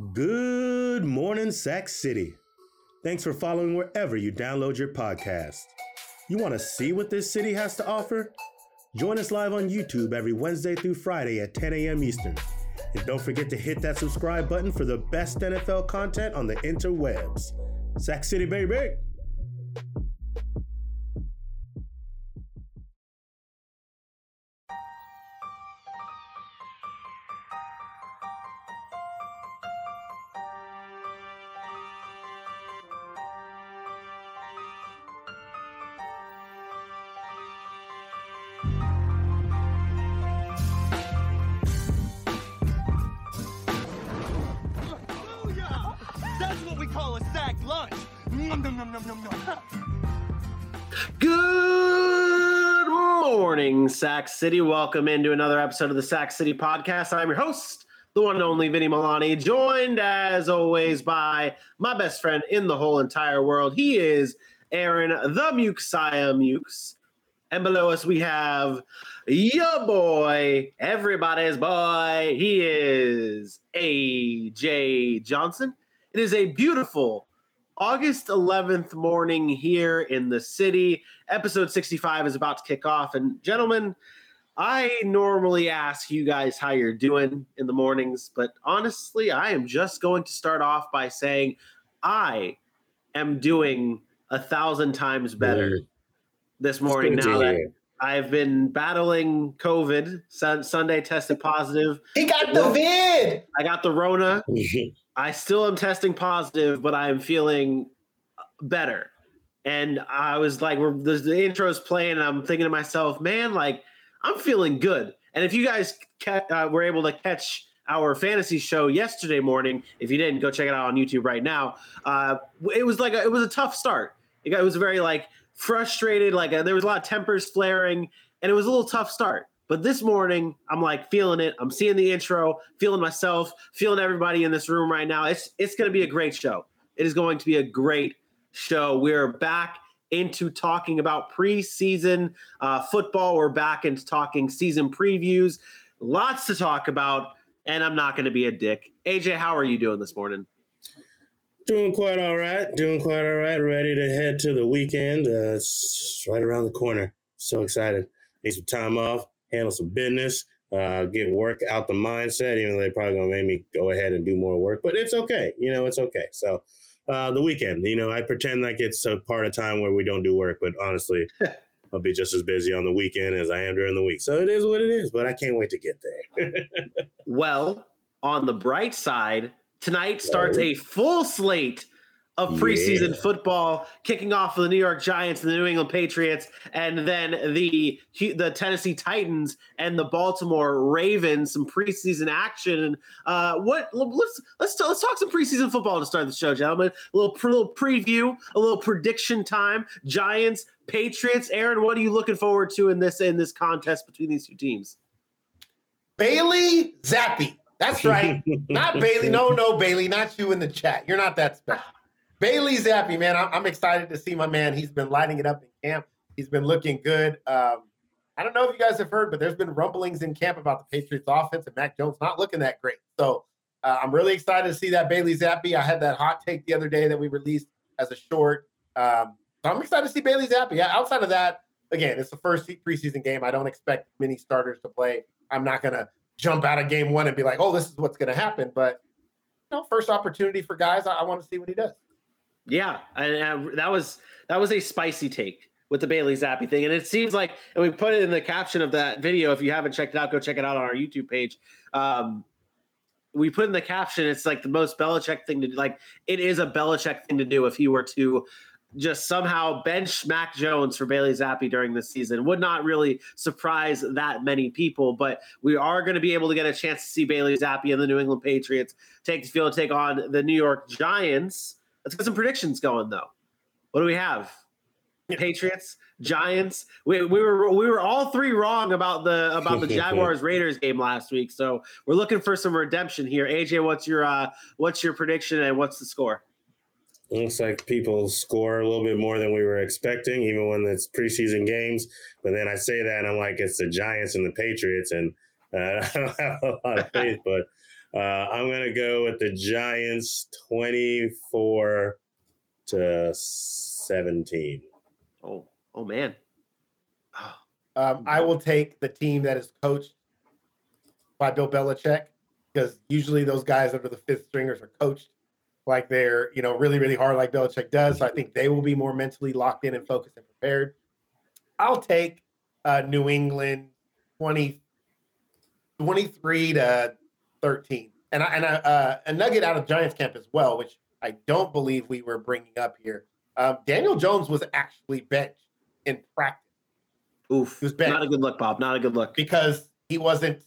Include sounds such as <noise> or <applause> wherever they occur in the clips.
Good morning, Sack City. Thanks for following wherever you download your podcast. You want to see what this city has to offer? Join us live on YouTube every Wednesday through Friday at 10 a.m. Eastern. And don't forget to hit that subscribe button for the best NFL content on the interwebs. Sack City, baby! Sack City. Welcome into another episode of the Sack City Podcast. I'm your host, the one and only Vinny Milani, joined as always by my best friend in the whole entire world. He is Aaron the Mukesiah Mukes. And below us, we have your boy, everybody's boy. He is AJ Johnson. It is a beautiful August 11th morning here in the city. Episode 65 is about to kick off. And, gentlemen, I normally ask you guys how you're doing in the mornings, but honestly, I am just going to start off by saying I am doing a thousand times better this morning now that. I've been battling COVID. Sun- Sunday tested <laughs> positive. He got the vid. I got the Rona. <laughs> I still am testing positive, but I'm feeling better. And I was like, we're, the, the intro's playing, and I'm thinking to myself, man, like, I'm feeling good. And if you guys ca- uh, were able to catch our fantasy show yesterday morning, if you didn't, go check it out on YouTube right now. Uh, it was like a, it was a tough start. It, got, it was very like frustrated, like uh, there was a lot of tempers flaring, and it was a little tough start. But this morning, I'm like feeling it. I'm seeing the intro, feeling myself, feeling everybody in this room right now. It's it's going to be a great show. It is going to be a great show. We're back into talking about preseason uh, football. We're back into talking season previews. Lots to talk about, and I'm not going to be a dick. AJ, how are you doing this morning? Doing quite all right. Doing quite all right. Ready to head to the weekend. Uh, it's right around the corner. So excited. Need some time off, handle some business, uh, get work out the mindset, even though they're probably going to make me go ahead and do more work. But it's okay. You know, it's okay. So uh, the weekend, you know, I pretend like it's a part of time where we don't do work, but honestly, <laughs> I'll be just as busy on the weekend as I am during the week. So it is what it is, but I can't wait to get there. <laughs> Well, on the bright side, tonight starts a full slate of preseason Yeah. football, kicking off with the New York Giants and the New England Patriots, and then the the Tennessee Titans and the Baltimore Ravens. Some preseason action. And uh, what? Let's let's let's talk some preseason football to start the show, gentlemen. A little a little preview, a little prediction time. Giants, Patriots. Aaron, what are you looking forward to in this in this contest between these two teams? Bailey Zappe. That's right. <laughs> not Bailey. No, no, Bailey. Not you in the chat. You're not that special. Bailey Zappe, man. I'm, excited to see my man. He's been lighting it up in camp. He's been looking good. Um, I don't know if you guys have heard, but there's been rumblings in camp about the Patriots offense and Mac Jones not looking that great. So uh, I'm really excited to see that Bailey Zappe. I had that hot take the other day that we released as a short. Um, so I'm excited to see Bailey Zappe. Yeah, outside of that, again, it's the first preseason game. I don't expect many starters to play. I'm not going to jump out of game one and be like, oh, this is what's going to happen. But, you know, first opportunity for guys, I, I want to see what he does. Yeah, and uh, that was that was a spicy take with the Bailey Zappe thing, and it seems like, and we put it in the caption of that video. If you haven't checked it out, go check it out on our YouTube page. Um, we put in the caption, it's like the most Belichick thing to do. Like it is a Belichick thing to do if he were to just somehow bench Mac Jones for Bailey Zappe during this season. Would not really surprise that many people, but we are going to be able to get a chance to see Bailey Zappe and the New England Patriots take the field, take on the New York Giants. Let's get some predictions going, though. What do we have? Patriots, Giants. We, we were we were all three wrong about the about the <laughs> Jaguars Raiders game last week. So we're looking for some redemption here. AJ, what's your uh, what's your prediction and what's the score? Looks like people score a little bit more than we were expecting, even when it's preseason games. But then I say that, and I'm like, it's the Giants and the Patriots, and uh, <laughs> I don't have a lot of <laughs> faith. But Uh, I'm gonna go with the Giants 24 to 17. Oh, oh man. Oh, <sighs> Um, I will take the team that is coached by Bill Belichick because usually those guys under the fifth stringers are coached like they're you know really really hard like Belichick does. So I think they will be more mentally locked in and focused and prepared. I'll take uh, New England 20, 23 to 13. And I, and I, uh, a nugget out of Giants camp as well, which I don't believe we were bringing up here. Um, Daniel Jones was actually benched in practice oof. He was bad. Not a good look, Bob. Not a good look. because he wasn't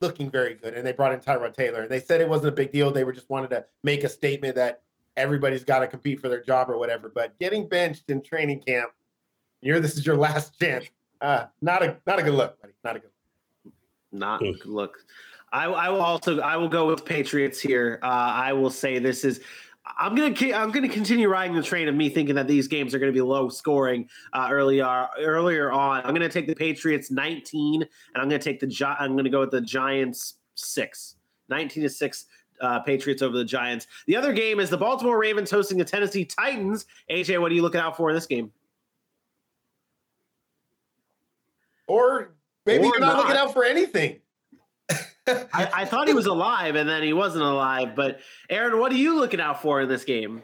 looking very good. And they brought in Tyrod Taylor. And they said it wasn't a big deal. They were just wanted to make a statement that everybody's got to compete for their job or whatever. But getting benched in training camp, you're this is your last chance. Uh, not a not a good look, buddy. Not a good. Not Hmm. a good look. I, I will also I will go with Patriots here. Uh, I will say this is. I'm gonna I'm gonna continue riding the train of me thinking that these games are gonna be low scoring uh, earlier earlier on. I'm gonna take the Patriots 19, and I'm gonna take the Gi- I'm gonna go with the Giants six. 19 to six. Uh, Patriots over the Giants. The other game is the Baltimore Ravens hosting the Tennessee Titans. AJ, what are you looking out for in this game? Or maybe Or you're not, not. looking out for anything. I, I thought he was alive, and then he wasn't alive. But Aaron, what are you looking out for in this game?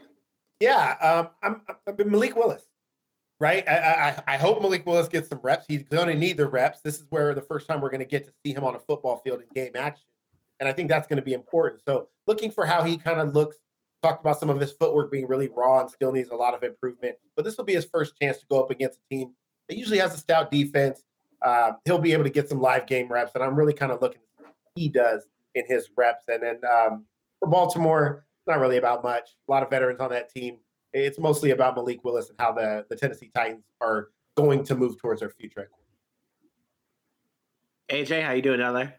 Yeah, um, I'm, I'm Malik Willis, right? I, I I hope Malik Willis gets some reps. He's going to need the reps. This is where the first time we're going to get to see him on a football field in game action, and I think that's going to be important. So, looking for how he kind of looks. Talked about some of his footwork being really raw and still needs a lot of improvement. But this will be his first chance to go up against a team that usually has a stout defense. Uh, he'll be able to get some live game reps, and I'm really kind of looking he does in his reps. And then um, for Baltimore, it's not really about much. A lot of veterans on that team. It's mostly about Malik Willis and how the, the Tennessee Titans are going to move towards their future. AJ, how you doing down there?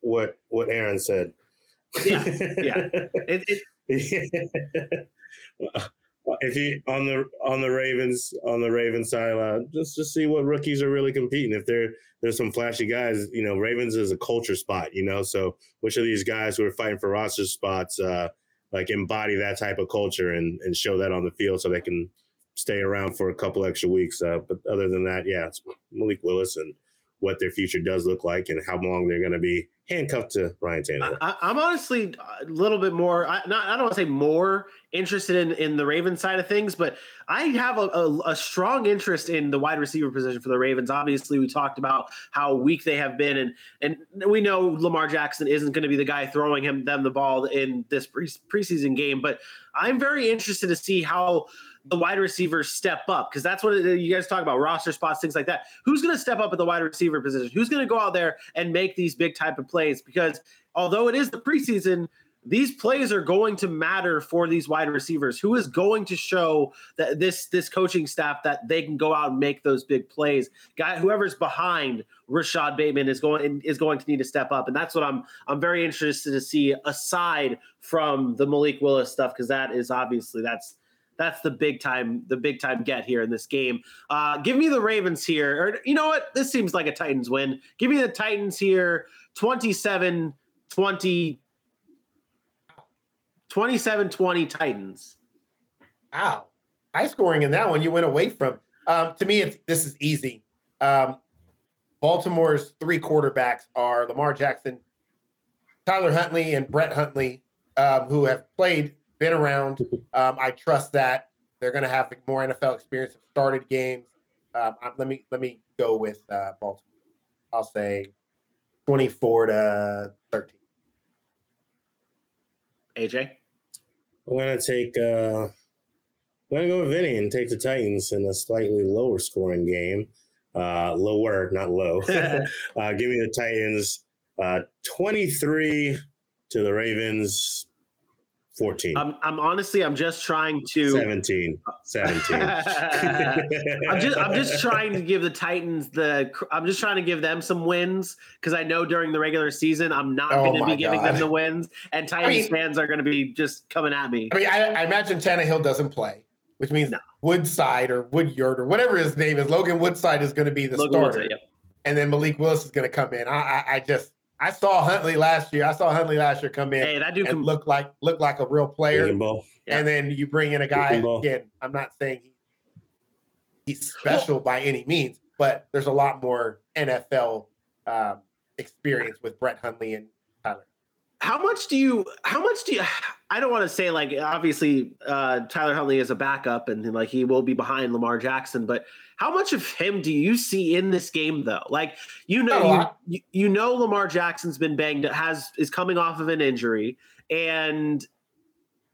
What what Aaron said. Yeah, yeah. <laughs> It, it, <laughs> if you on the on the Ravens on the Ravens side, uh, just to see what rookies are really competing. If there there's some flashy guys, you know, Ravens is a culture spot, you know. So which of these guys who are fighting for roster spots, uh, like embody that type of culture and and show that on the field, so they can stay around for a couple extra weeks. Uh, but other than that, yeah, it's Malik Willis and what their future does look like and how long they're going to be handcuffed to Ryan Tannehill. I, I'm honestly a little bit more. I, not, I don't want to say more interested in in the Ravens side of things, but I have a, a, a strong interest in the wide receiver position for the Ravens. Obviously, we talked about how weak they have been, and and we know Lamar Jackson isn't going to be the guy throwing him them the ball in this pre- preseason game. But I'm very interested to see how the wide receivers step up because that's what you guys talk about roster spots, things like that. Who's going to step up at the wide receiver position? Who's going to go out there and make these big type of plays? Because although it is the preseason, these plays are going to matter for these wide receivers. Who is going to show that this this coaching staff that they can go out and make those big plays? Guy, whoever's behind Rashod Bateman is going is going to need to step up, and that's what I'm I'm very interested to see. Aside from the Malik Willis stuff, because that is obviously that's that's the big time the big time get here in this game. Uh, give me the Ravens here, or you know what? This seems like a Titans win. Give me the Titans here, 27 20 27-20 Titans. Wow, high scoring in that one. You went away from. Um, to me, it's, this is easy. Um, Baltimore's three quarterbacks are Lamar Jackson, Tyler Huntley, and Brett Hundley, um, who have played, been around. Um, I trust that they're going to have more NFL experience, have started games. Um, I- let me let me go with uh, Baltimore. I'll say twenty-four to thirteen. AJ. I'm gonna take. Uh, I'm gonna go with Vinny and take the Titans in a slightly lower scoring game. Uh, lower, not low. <laughs> uh, give me the Titans. Uh, 23 to the Ravens. 14. I'm I'm honestly I'm just trying to 17. 17. <laughs> I'm just I'm just trying to give the Titans the I'm just trying to give them some wins because I know during the regular season I'm not Oh going to be giving God. them the wins, and Titans mean- fans are going to be just coming at me. I mean, I, I imagine Tannehill doesn't play, which means No. Woodside or Woodyard or whatever his name is. Logan Woodside is going to be the Logan starter, Woodside, yep. and then Malik Willis is going to come in. I, I, I just I saw Huntley last year. I saw Huntley last year come in Hey, that dude and can look like look like a real player. Yeah. And then you bring in a guy again. I'm not saying he, he's special by any means, but there's a lot more NFL um, experience with Brett Hundley and Tyler. how much do you how much do you i don't want to say like obviously uh tyler huntley is a backup and like he will be behind lamar jackson but how much of him do you see in this game though? Like you know you, you, know lamar jackson's been banged has is coming off of an injury and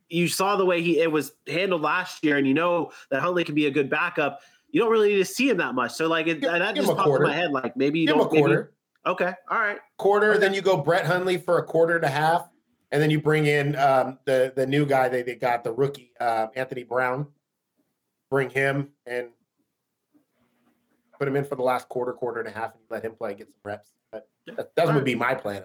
you saw the way he it was handled last year and you know that huntley can be a good backup. You don't really need to see him that much. So like it, Give- that just a popped in my head like maybe you Give a don't maybe- quarter, okay all right. Quarter. Then you go Brett Hundley for a quarter and a half, and then you bring in um, the the new guy they, they got the rookie uh, Anthony Brown. Bring him and put him in for the last quarter, quarter and a half, and let him play, get some reps. But that, that would be my plan.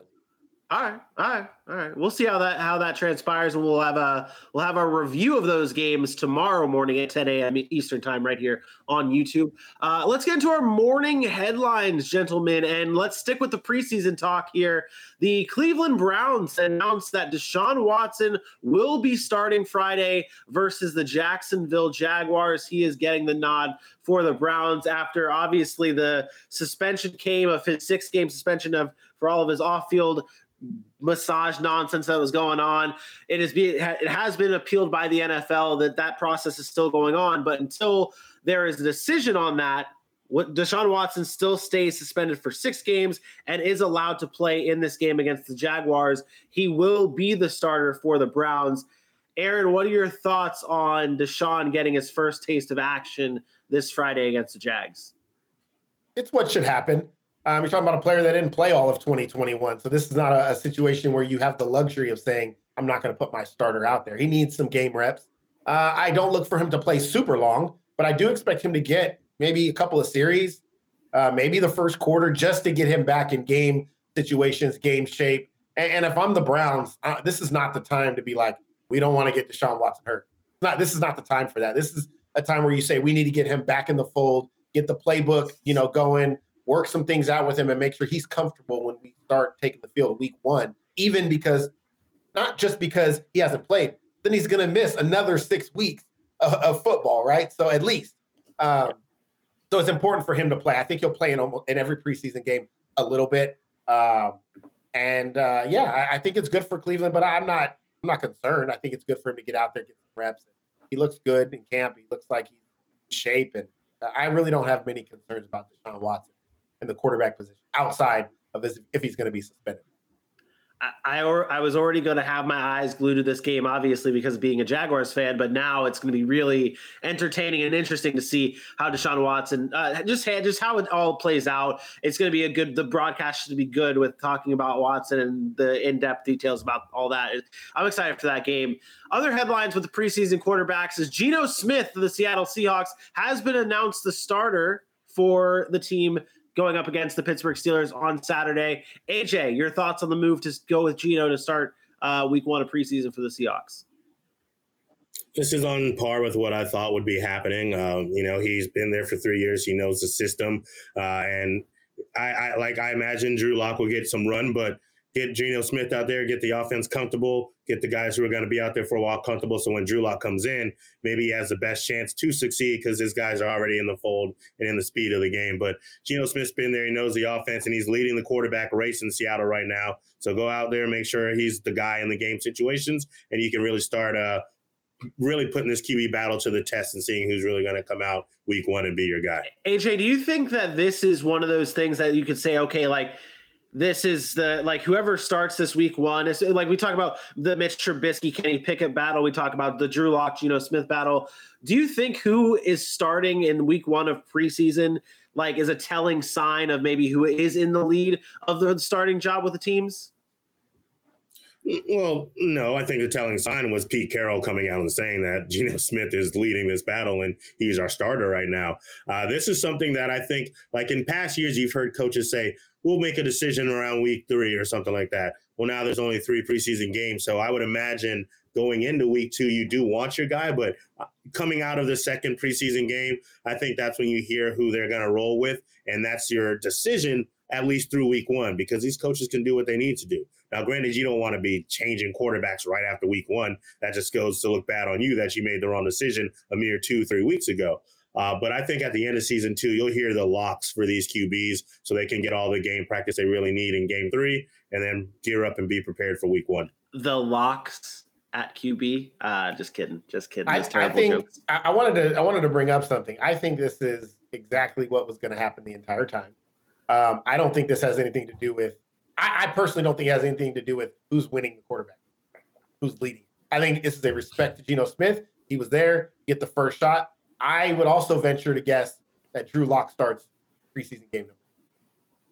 All right, all right, all right. We'll see how that how that transpires, and we'll have a we'll have a review of those games tomorrow morning at 10 a.m. Eastern time, right here on YouTube. Uh, let's get into our morning headlines, gentlemen, and let's stick with the preseason talk here. The Cleveland Browns announced that Deshaun Watson will be starting Friday versus the Jacksonville Jaguars. He is getting the nod for the Browns after obviously the suspension came of his six game suspension of for all of his off field massage nonsense that was going on. It is it has been appealed by the NFL that that process is still going on, but until there is a decision on that, Deshaun Watson still stays suspended for six games and is allowed to play in this game against the Jaguars. He will be the starter for the Browns. Aaron, what are your thoughts on Deshaun getting his first taste of action this Friday against the Jags? It's what should happen. Um, you're talking about a player that didn't play all of 2021, so this is not a, a situation where you have the luxury of saying, "I'm not going to put my starter out there." He needs some game reps. Uh, I don't look for him to play super long, but I do expect him to get maybe a couple of series, uh, maybe the first quarter, just to get him back in game situations, game shape. And, and if I'm the Browns, uh, this is not the time to be like, "We don't want to get Deshaun Watson hurt." Not this is not the time for that. This is a time where you say we need to get him back in the fold, get the playbook, you know, going work some things out with him and make sure he's comfortable when we start taking the field week one, even because not just because he hasn't played, then he's going to miss another six weeks of, of, football, right? So at least, um, so it's important for him to play. I think he'll play in almost in every preseason game a little bit, um, and uh, yeah, I, I think it's good for Cleveland. But I'm not, I'm not concerned. I think it's good for him to get out there, get some reps. He looks good in camp. He looks like he's in shape, and I really don't have many concerns about Deshaun Watson in the quarterback position outside of his if he's going to be suspended. I, I, was already going to have my eyes glued to this game, obviously, because of being a Jaguars fan. But now it's going to be really entertaining and interesting to see how Deshaun Watson uh, just just how it all plays out. It's going to be a good. The broadcast should be good with talking about Watson and the in depth details about all that. I'm excited for that game. Other headlines with the preseason quarterbacks is Geno Smith of the Seattle Seahawks has been announced the starter for the team going up against the Pittsburgh Steelers on Saturday. AJ, your thoughts on the move to go with Geno to start uh, week one of preseason for the Seahawks? This is on par with what I thought would be happening. Um, you know, he's been there for three years. He knows the system, uh, and I, I like I imagine Drew Lock will get some run, but get Geno Smith out there, get the offense comfortable, get the guys who are going to be out there for a while comfortable. So when Drew Lock comes in, maybe he has the best chance to succeed because his guys are already in the fold and in the speed of the game. But Geno Smith's been there, he knows the offense, and he's leading the quarterback race in Seattle right now. So go out there, make sure he's the guy in the game situations, and you can really start uh, really putting this QB battle to the test and seeing who's really going to come out week one and be your guy. AJ, do you think that this is one of those things that you could say, okay, like this is the like whoever starts this week one is like we talk about the Mitch Trubisky, Kenny Pickett battle. We talk about the Drew Lock, Geno Smith battle. Do you think who is starting in week one of preseason like is a telling sign of maybe who is in the lead of the starting job with the teams? Well, no, I think the telling sign was Pete Carroll coming out and saying that Geno Smith is leading this battle and he's our starter right now. Uh, this is something that I think, like in past years, you've heard coaches say, we'll make a decision around week three or something like that. Well, now there's only three preseason games. So I would imagine going into week two, you do want your guy, but uh, coming out of the second preseason game, I think that's when you hear who they're going to roll with. And that's your decision at least through week one because these coaches can do what they need to do. Now, granted, you don't want to be changing quarterbacks right after week one. That just goes to look bad on you that you made the wrong decision a mere two, three weeks ago. Uh, but I think at the end of season two, you'll hear the locks for these QBs so they can get all the game practice they really need in game three and then gear up and be prepared for week one. The locks at QB. Uh, just kidding. Just kidding. I, I think I, I, wanted to I wanted to bring up something. I think this is exactly what was going to happen the entire time. Um, I don't think this has anything to do with. I, I, personally don't think it has anything to do with who's winning the quarterback, who's leading. I think this is a respect to Geno Smith. He was there, get the first shot. I would also venture to guess that Drew Lock starts preseason game number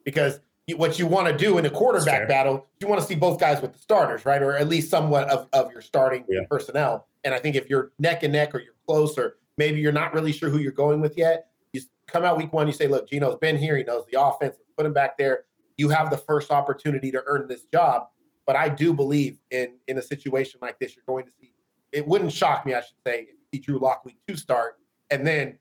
because what you want to do in a quarterback battle, you want to see both guys with the starters, right? Or at least somewhat of, of your starting yeah. personnel. And I think if you're neck and neck or you're close or maybe you're not really sure who you're going with yet, you come out week one, you say, look, Geno's been here. He knows the offense. Put him back there. You have the first opportunity to earn this job. But I do believe in in a situation like this, you're going to see. It wouldn't shock me, I should say, if he Drew Lock week two start, and then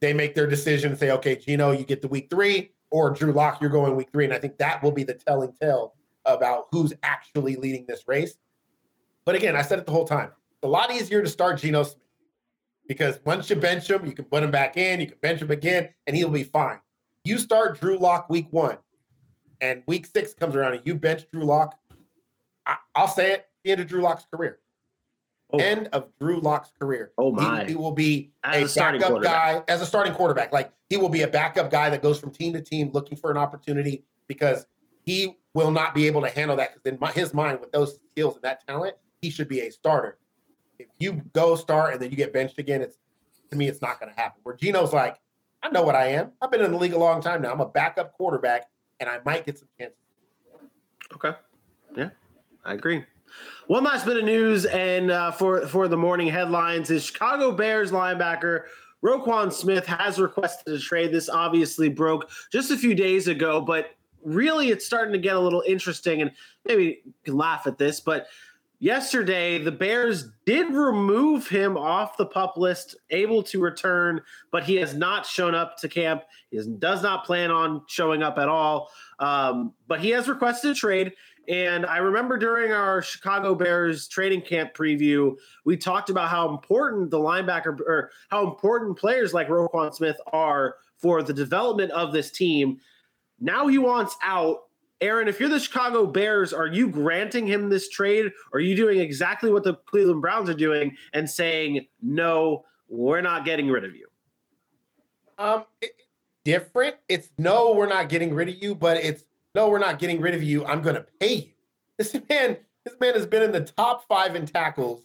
they make their decision and say, okay, Geno, you get the week three or Drew Lock, you're going week three. And I think that will be the telling tale about who's actually leading this race. But again, I said it the whole time. It's a lot easier to start Geno Smith because once you bench him, you can put him back in, you can bench him again, and he'll be fine. You start Drew Lock week one, and week six comes around and you bench Drew Lock. I, will say it, the end of Drew Lock's career. Oh. End of Drew Lock's career. Oh my! He, he will be as a, a backup guy as a starting quarterback. Like he will be a backup guy that goes from team to team looking for an opportunity because he will not be able to handle that. Because in my, his mind, with those skills and that talent, he should be a starter. If you go start and then you get benched again, it's to me, it's not going to happen. Where Geno's like, I know what I am. I've been in the league a long time now. I'm a backup quarterback, and I might get some chances. Okay. Yeah, I agree. One last bit of news, and uh, for for the morning headlines is Chicago Bears linebacker Roquan Smith has requested a trade. This obviously broke just a few days ago, but really it's starting to get a little interesting. And maybe you can laugh at this, but yesterday the Bears did remove him off the pup list, able to return, but he has not shown up to camp. He does not plan on showing up at all. Um, but he has requested a trade. And I remember during our Chicago Bears training camp preview, we talked about how important the linebacker or how important players like Roquan Smith are for the development of this team. Now he wants out. Aaron, if you're the Chicago Bears, are you granting him this trade? Or are you doing exactly what the Cleveland Browns are doing and saying, no, we're not getting rid of you? Um, it, different. It's no, we're not getting rid of you, but it's no, we're not getting rid of you. I'm going to pay you. This man, this man has been in the top five in tackles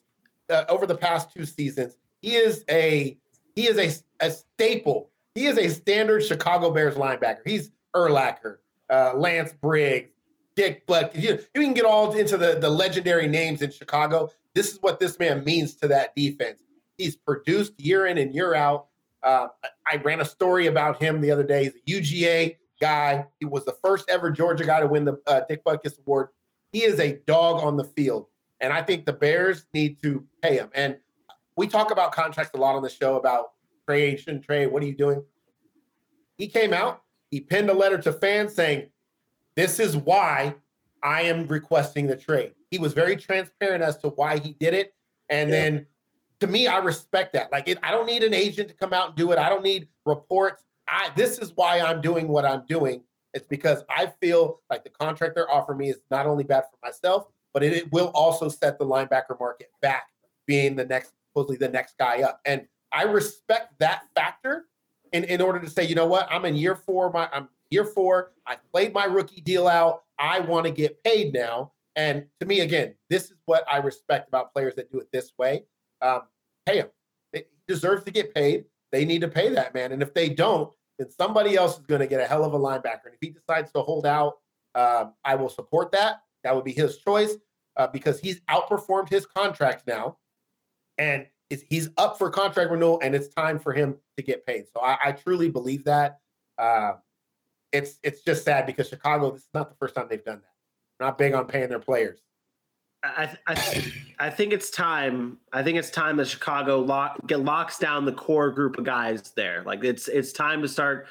uh, over the past two seasons. He is a he is a, a staple. He is a standard Chicago Bears linebacker. He's Urlacher, uh, Lance Briggs, Dick But You, you can get all into the, the legendary names in Chicago. This is what this man means to that defense. He's produced year in and year out. Uh, I ran a story about him the other day. He's a UGA guy. He was the first ever Georgia guy to win the uh, Dick Butkus Award. He is a dog on the field. And I think the Bears need to pay him. And we talk about contracts a lot on the show about creation, trade. What are you doing? He came out, he penned a letter to fans saying, This is why I am requesting the trade. He was very transparent as to why he did it. And yeah. then to me, I respect that. Like, it, I don't need an agent to come out and do it. I don't need reports. I this is why I'm doing what I'm doing. It's because I feel like the contract they're offering me is not only bad for myself, but it, it will also set the linebacker market back, being the next supposedly the next guy up. And I respect that factor in, in order to say, you know what, I'm in year four. My I'm year four. I played my rookie deal out. I want to get paid now. And to me, again, this is what I respect about players that do it this way. Um, pay him. He deserves to get paid. They need to pay that man. And if they don't, then somebody else is going to get a hell of a linebacker. And if he decides to hold out, um, I will support that. That would be his choice uh, because he's outperformed his contract now, and he's up for contract renewal, and it's time for him to get paid. So I, I truly believe that. Uh, it's it's just sad because Chicago. This is not the first time they've done that. Not big on paying their players. I, I, I think it's time. I think it's time that Chicago lock, get locks down the core group of guys there. Like it's it's time to start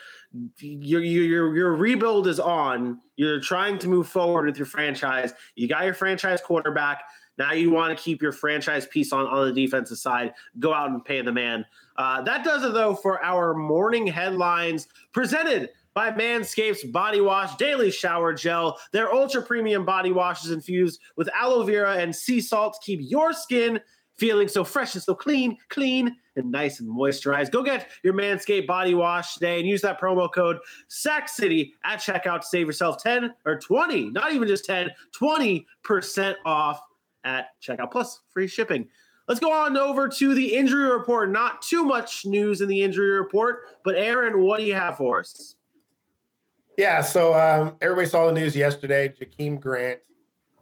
your your your rebuild is on. You're trying to move forward with your franchise. You got your franchise quarterback. Now you want to keep your franchise piece on, on the defensive side. Go out and pay the man. Uh, that does it though for our morning headlines presented by Manscaped's Body Wash Daily Shower Gel. Their ultra premium body wash is infused with aloe vera and sea salt to keep your skin feeling so fresh and so clean, clean and nice and moisturized. Go get your Manscaped body wash today and use that promo code Sack City at checkout to save yourself 10 or 20, not even just 10, 20% off at checkout plus free shipping. Let's go on over to the injury report. Not too much news in the injury report, but Aaron, what do you have for us? Yeah, so um, everybody saw the news yesterday. Jakeem Grant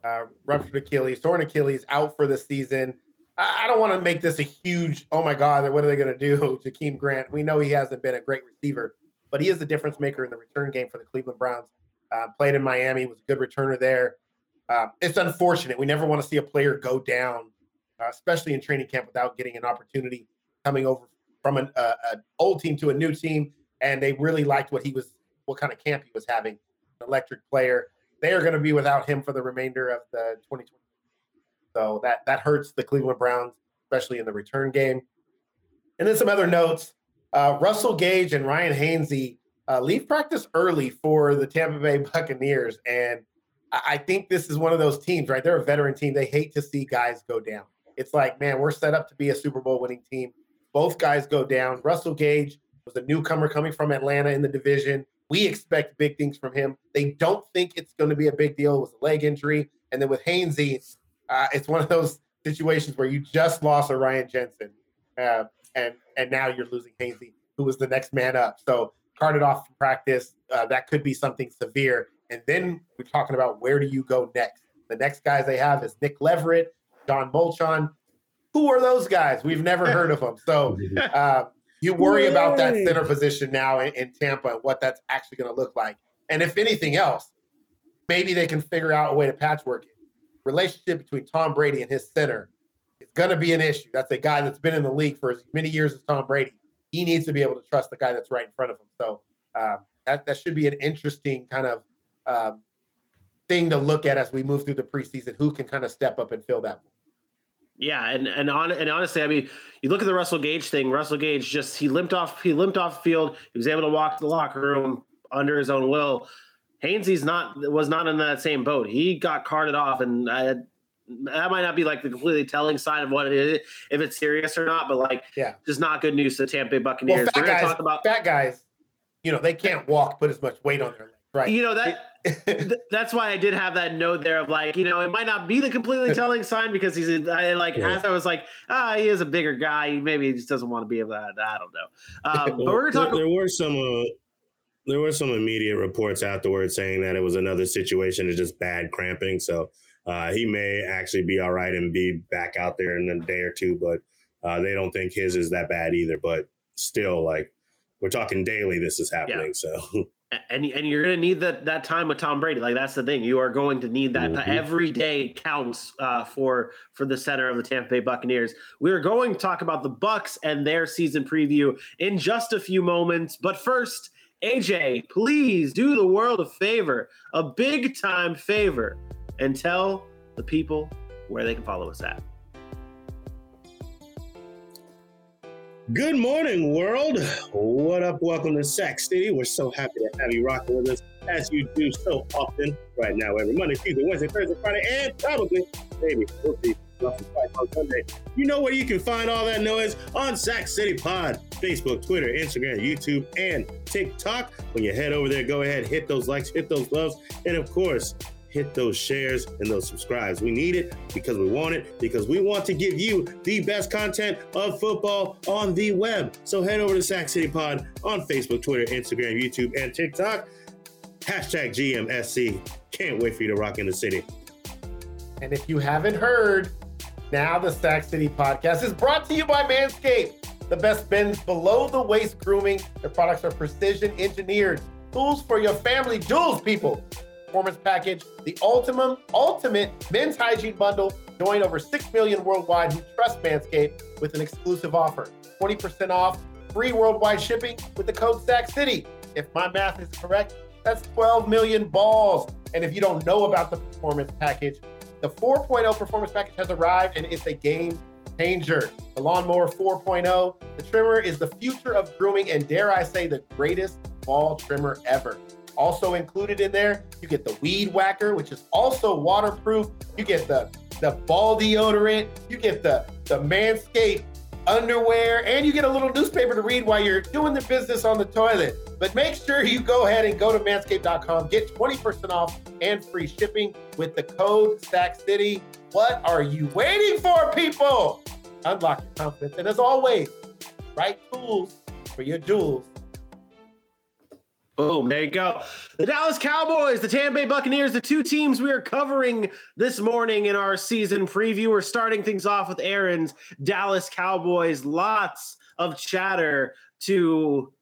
uh, ruptured Achilles, torn Achilles, out for the season. I, I don't want to make this a huge, oh my God, what are they going to do? <laughs> Jakeem Grant, we know he hasn't been a great receiver, but he is the difference maker in the return game for the Cleveland Browns. Uh, played in Miami, was a good returner there. Uh, it's unfortunate. We never want to see a player go down, uh, especially in training camp, without getting an opportunity coming over from an, uh, an old team to a new team. And they really liked what he was, what kind of camp he was having. An electric player. They are going to be without him for the remainder of the 2020. So that that hurts the Cleveland Browns, especially in the return game. And then some other notes: uh, Russell Gage and Ryan Hainsey uh, leave practice early for the Tampa Bay <laughs> Buccaneers, and I think this is one of those teams, right? They're a veteran team. They hate to see guys go down. It's like, man, we're set up to be a Super Bowl winning team. Both guys go down. Russell Gage was a newcomer coming from Atlanta in the division. We expect big things from him. They don't think it's going to be a big deal. It was a leg injury. And then with Hainsey, uh, it's one of those situations where you just lost a Ryan Jensen, uh, and and now you're losing Hainsey, who was the next man up. So carted off from practice. Uh, that could be something severe. And then we're talking about where do you go next? The next guys they have is Nick Leverett, John Molchon. Who are those guys? We've never heard of them. So <laughs> uh, you worry about that center position now in, in Tampa and what that's actually going to look like. And if anything else, maybe they can figure out a way to patchwork it. Relationship between Tom Brady and his center is going to be an issue. That's a guy that's been in the league for as many years as Tom Brady. He needs to be able to trust the guy that's right in front of him. So uh, that that should be an interesting kind of um, thing to look at as we move through the preseason. Who can kind of step up and fill that? Yeah, and and on and honestly, I mean, you look at the Russell Gage thing. Russell Gage just he limped off. He limped off the field. He was able to walk to the locker room under his own will. Hainsey's not was not in that same boat. He got carted off, and I, that might not be like the completely telling sign of what it is, if it's serious or not. But like, yeah, just not good news to Tampa Bay Buccaneers. Well, fat, guys, about, fat guys, you know, they can't walk, put as much weight on their right? You know that <laughs> that's why I did have that note there of like, you know, it might not be the completely <laughs> telling sign because he's I, like yeah. as I was like, ah, he is a bigger guy. Maybe he just doesn't want to be to. I don't know. Um, but we're talking. There, there were some. Uh, there were some immediate reports afterwards saying that it was another situation of just bad cramping. So uh, he may actually be all right and be back out there in a day or two, but uh, they don't think his is that bad either. But still, like we're talking daily, this is happening. Yeah. So <laughs> and and you're going to need that that time with Tom Brady. Like that's the thing. You are going to need that mm-hmm. every day counts uh, for for the center of the Tampa Bay Buccaneers. We're going to talk about the Bucs and their season preview in just a few moments. But first, AJ, please do the world a favor, a big time favor, and tell the people where they can follow us at. Good morning, world. What up? Welcome to Sack City. We're so happy to have you rocking with us as you do so often right now, every Monday, Tuesday, Wednesday, Thursday, Friday, and probably, maybe, we'll see, on Sunday. You know where you can find all that noise on Sack City Pod, Facebook, Twitter, Instagram, YouTube, and TikTok. When you head over there, go ahead, hit those likes, hit those loves, and of course, hit those shares and those subscribes. We need it because we want it, because we want to give you the best content of football on the web. So head over to Sack City Pod on Facebook, Twitter, Instagram, YouTube, and TikTok. Hashtag GMSC. Can't wait for you to rock in the city. And if you haven't heard, now the Sack City podcast is brought to you by Manscaped, the best men's below the waist grooming. Their products are precision engineered. Tools for your family jewels, people performance package, the ultimate, ultimate men's hygiene bundle. Join over 6 million worldwide who trust Manscaped with an exclusive offer 20% off, free worldwide shipping with the code SACK City. if my math is correct, that's 12 million balls. And if you don't know about the performance package, the 4.0 performance package has arrived and it's a game changer. The Lawnmower 4.0, the trimmer is the future of grooming and dare I say the greatest ball trimmer ever. Also included in there, you get the weed whacker, which is also waterproof. You get the the ball deodorant. You get the the Manscaped underwear, and you get a little newspaper to read while you're doing the business on the toilet. But make sure you go ahead and go to manscaped.com, get 20% off and free shipping with the code Sack City. What are you waiting for, people? Unlock your confidence. And as always, right tools for your duels Boom, there you go. The Dallas Cowboys, the Tampa Bay Buccaneers, the two teams we are covering this morning in our season preview. We're starting things off with Aaron's Dallas Cowboys. Lots of chatter to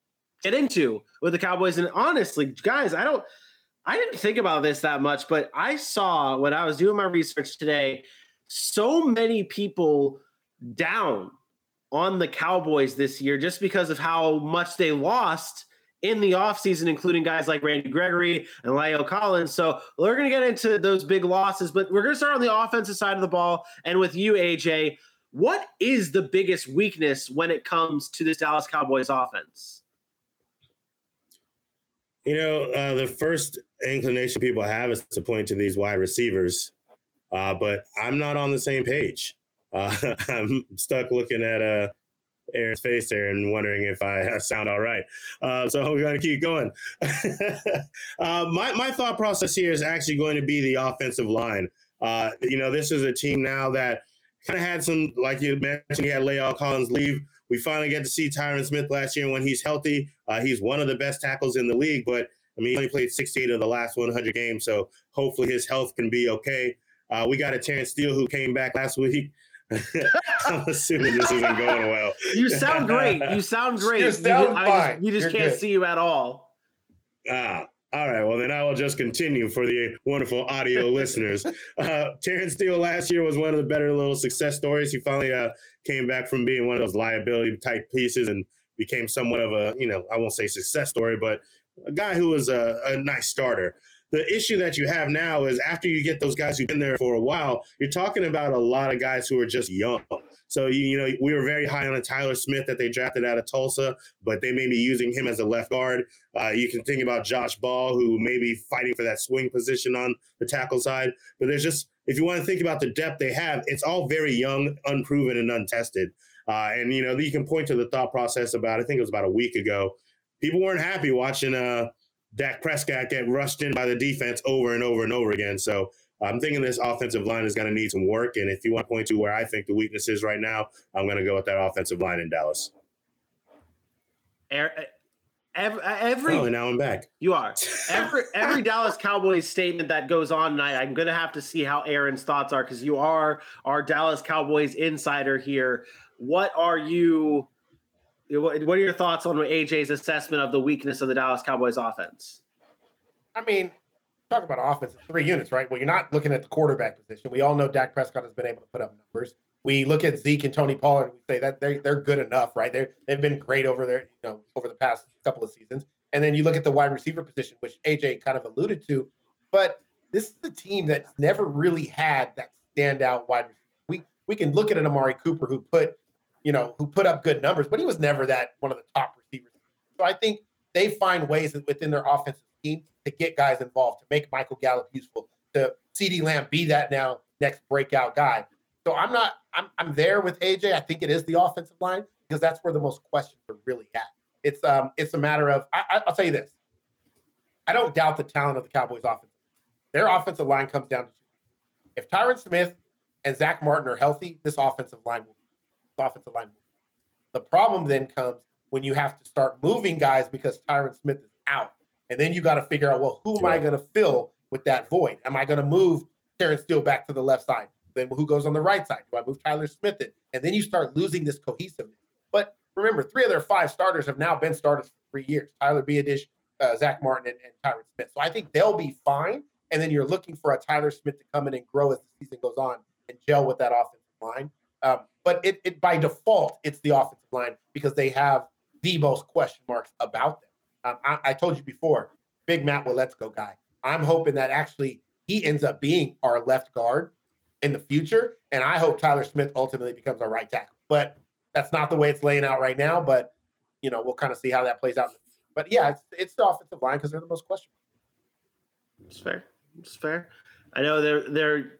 get into with the Cowboys. And honestly, guys, I don't I didn't think about this that much, but I saw when I was doing my research today, so many people down on the Cowboys this year just because of how much they lost in the offseason, including guys like Randy Gregory and La'el Collins. So we're going to get into those big losses, but we're going to start on the offensive side of the ball. And with you, AJ, what is the biggest weakness when it comes to this Dallas Cowboys offense? You know, uh, the first inclination people have is to point to these wide receivers, uh, but I'm not on the same page. Uh, <laughs> I'm stuck looking at uh, Aaron's face there and wondering if I <laughs> sound all right. Uh, so we're going to keep going. <laughs> uh, my, my thought process here is actually going to be the offensive line. Uh, you know, this is a team now that kind of had some, like you mentioned, he had La'el Collins leave. We finally get to see Tyron Smith last year when he's healthy. Uh, he's one of the best tackles in the league, but I mean, he only played 68 of the last 100 games, so hopefully his health can be okay. Uh, we got a Terence Steele who came back last week. I'm assuming this isn't going well. <laughs> You sound great. You sound great. You sound you, fine. Just, you just You're can't good. see you at all. Ah, all right. Well, then I will just continue for the wonderful audio <laughs> listeners. Uh, Terence Steele last year was one of the better little success stories. He finally uh, came back from being one of those liability type pieces and became somewhat of a, you know, I won't say success story, but a guy who was a, a nice starter. The issue that you have now is after you get those guys who've been there for a while, you're talking about a lot of guys who are just young. So you, you know, we were very high on a Tyler Smith that they drafted out of Tulsa, but they may be using him as a left guard. Uh, you can think about Josh Ball, who may be fighting for that swing position on the tackle side. But there's just, if you want to think about the depth they have, it's all very young, unproven, and untested. Uh, and you know, you can point to the thought process about. I think it was about a week ago. People weren't happy watching uh, Dak Prescott get rushed in by the defense over and over and over again. So I'm thinking this offensive line is going to need some work. And if you want to point to where I think the weakness is right now, I'm going to go with that offensive line in Dallas. Er, eh, every, eh, every oh, and now I'm back. You are. Every every <laughs> Dallas Cowboys statement that goes on tonight, I'm gonna have to see how Aaron's thoughts are because you are our Dallas Cowboys insider here. What are you? What are your thoughts on AJ's assessment of the weakness of the Dallas Cowboys offense? I mean, talk about offense, three units, right? Well, you're not looking at the quarterback position. We all know Dak Prescott has been able to put up numbers. We look at Zeke and Tony Pollard and we say that they're, they're good enough, right? They're, they've been great over there, you know, over the past couple of seasons. And then you look at the wide receiver position, which AJ kind of alluded to. But this is a team that's never really had that standout wide receiver. We we can look at an Amari Cooper who put, you know, who put up good numbers, but he was never that one of the top receivers. So I think they find ways within their offensive team to get guys involved, to make Michael Gallup useful, to CeeDee Lamb be that now next breakout guy. So I'm not, I'm, I'm there with AJ. I think it is the offensive line because that's where the most questions are really at. It's um, it's a matter of I, I'll tell you this. I don't doubt the talent of the Cowboys offense. Their offensive line comes down to. If Tyron Smith and Zack Martin are healthy, this offensive line will. Offensive line. The problem then comes when you have to start moving guys because Tyron Smith is out. And then you got to figure out, well, who am I going to fill with that void? Am I going to move Terence Steele back to the left side? Then who goes on the right side? Do I move Tyler Smith in? And then you start losing this cohesiveness. But remember, three of their five starters have now been starters for three years. Tyler Biadasz, uh, Zack Martin, and, and Tyron Smith. So I think they'll be fine. And then you're looking for a Tyler Smith to come in and grow as the season goes on and gel with that offensive line. Um, but it, it by default, it's the offensive line because they have the most question marks about them. Um, I, I, told you before, big Matt Waletzko guy. I'm hoping that actually he ends up being our left guard in the future, and I hope Tyler Smith ultimately becomes our right tackle. But that's not the way it's laying out right now. But you know, we'll kind of see how that plays out. But yeah, it's, it's the offensive line because they're the most questionable. It's fair. It's fair. I know they're they're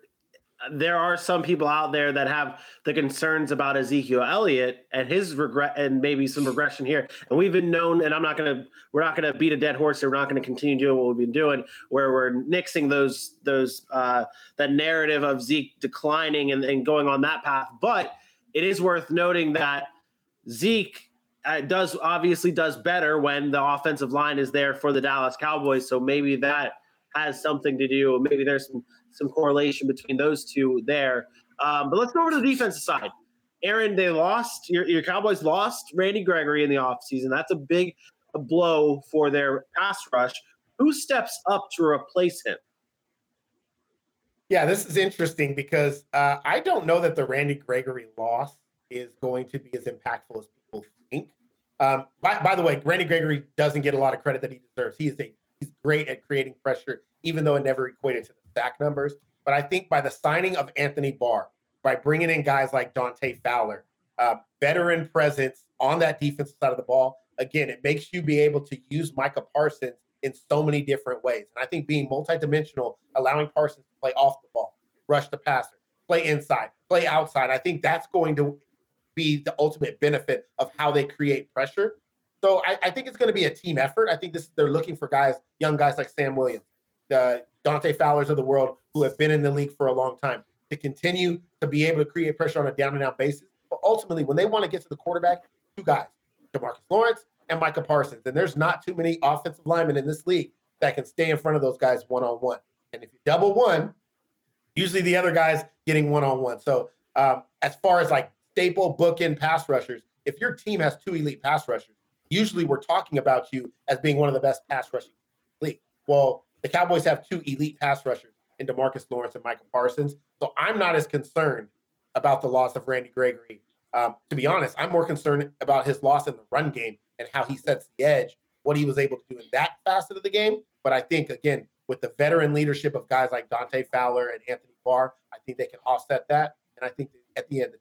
there are some people out there that have the concerns about Ezekiel Elliott and his regret and maybe some regression here. And we've been known, and I'm not gonna we're not gonna beat a dead horse here. We're not gonna continue doing what we've been doing, where we're nixing those those uh that narrative of Zeke declining and, and going on that path. But it is worth noting that Zeke uh, does obviously does better when the offensive line is there for the Dallas Cowboys. So maybe that has something to do. Maybe there's some some correlation between those two there. Um, but let's go over to the defensive side. Aaron, they lost. Your, your Cowboys lost Randy Gregory in the offseason. That's a big blow for their pass rush. Who steps up to replace him? Yeah, this is interesting because uh, I don't know that the Randy Gregory loss is going to be as impactful as people think. Um, by, by, the way, Randy Gregory doesn't get a lot of credit that he deserves. He is a he's great at creating pressure, even though it never equated to the sack numbers. But I think by the signing of Anthony Barr, by bringing in guys like Dante Fowler, uh, veteran presence on that defensive side of the ball, again, it makes you be able to use Micah Parsons in so many different ways. And I think being multidimensional, allowing Parsons to play off the ball, rush the passer, play inside, play outside, I think that's going to be the ultimate benefit of how they create pressure. So I, I think it's going to be a team effort. I think this they're looking for guys, young guys like Sam Williams, the Dante Fowlers of the world who have been in the league for a long time to continue to be able to create pressure on a down and out basis. But ultimately, when they want to get to the quarterback, two guys, Demarcus Lawrence and Micah Parsons. And there's not too many offensive linemen in this league that can stay in front of those guys one on one. And if you double one, usually the other guy's getting one on one. So um, as far as like staple bookend pass rushers, if your team has two elite pass rushers, usually we're talking about you as being one of the best pass rushing league. Well, the Cowboys have two elite pass rushers in Demarcus Lawrence and Micah Parsons. So I'm not as concerned about the loss of Randy Gregory. Um, to be honest, I'm more concerned about his loss in the run game and how he sets the edge, what he was able to do in that facet of the game. But I think, again, with the veteran leadership of guys like Dante Fowler and Anthony Barr, I think they can offset that. And I think at the end,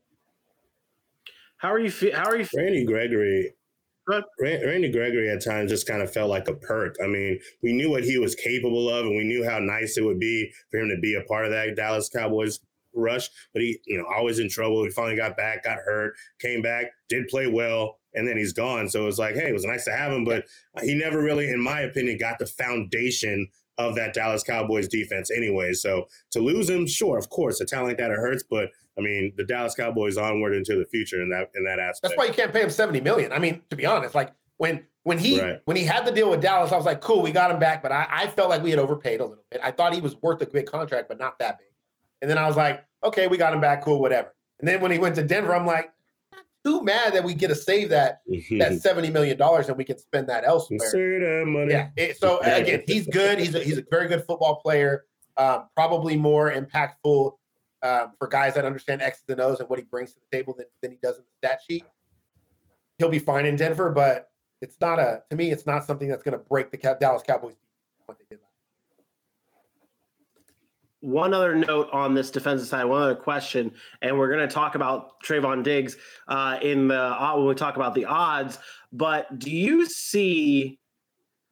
how are you? Fe- how are you? Randy Gregory. Randy Gregory at times just kind of felt like a perk. I mean, we knew what he was capable of, and we knew how nice it would be for him to be a part of that Dallas Cowboys rush. But he, you know, always in trouble. He finally got back, got hurt, came back, did play well, and then he's gone. So it was like, hey, it was nice to have him, but he never really, in my opinion, got the foundation of that Dallas Cowboys defense anyway. So to lose him, sure, of course, a talent like that it hurts, but I mean, the Dallas Cowboys onward into the future in that in that aspect. That's why you can't pay him 70 million. I mean, to be honest, like when when he right. when he had the deal with Dallas, I was like, cool, we got him back, but I, I felt like we had overpaid a little bit. I thought he was worth a big contract, but not that big. And then I was like, okay, we got him back, cool, whatever. And then when he went to Denver, I'm like, too mad that we get to save that that <laughs> seventy million dollars and we can spend that elsewhere. Save that money. Yeah. It, so again, he's good. He's a, he's a very good football player. Um, probably more impactful um, for guys that understand X's and O's and what he brings to the table than, than he does in the stat sheet. He'll be fine in Denver, but it's not a to me. It's not something that's going to break the Dallas Cowboys. What they did last one other note on this defensive side, one other question, and we're going to talk about Trevon Diggs uh, in the uh, when we talk about the odds. But do you see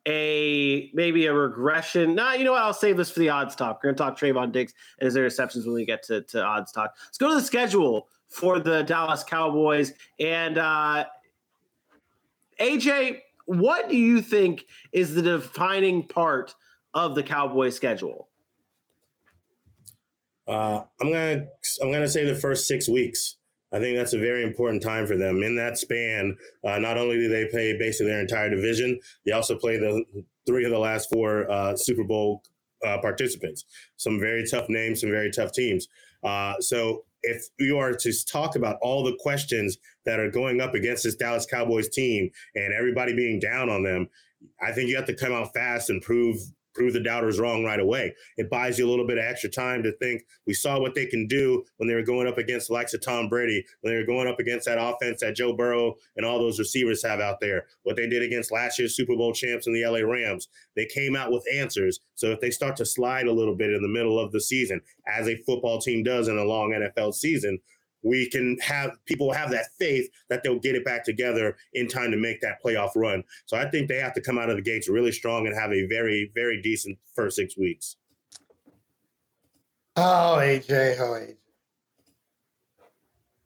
a maybe a regression? Nah, you know what? I'll save this for the odds talk. We're going to talk Trevon Diggs and his interceptions when we get to, to odds talk. Let's go to the schedule for the Dallas Cowboys and uh, AJ. What do you think is the defining part of the Cowboy schedule? Uh, I'm gonna I'm gonna say the first six weeks. I think that's a very important time for them. In that span, uh, not only do they play basically their entire division, they also play the three of the last four uh, Super Bowl uh, participants. Some very tough names, some very tough teams. Uh, so if you are to talk about all the questions that are going up against this Dallas Cowboys team and everybody being down on them, I think you have to come out fast and prove prove the doubters wrong right away. It buys you a little bit of extra time to think we saw what they can do when they were going up against the likes of Tom Brady, when they were going up against that offense that Joe Burrow and all those receivers have out there, what they did against last year's Super Bowl champs in the LA Rams. They came out with answers. So if they start to slide a little bit in the middle of the season, as a football team does in a long NFL season, we can have people have that faith that they'll get it back together in time to make that playoff run. So I think they have to come out of the gates really strong and have a very, very decent first six weeks. Oh, AJ, oh AJ.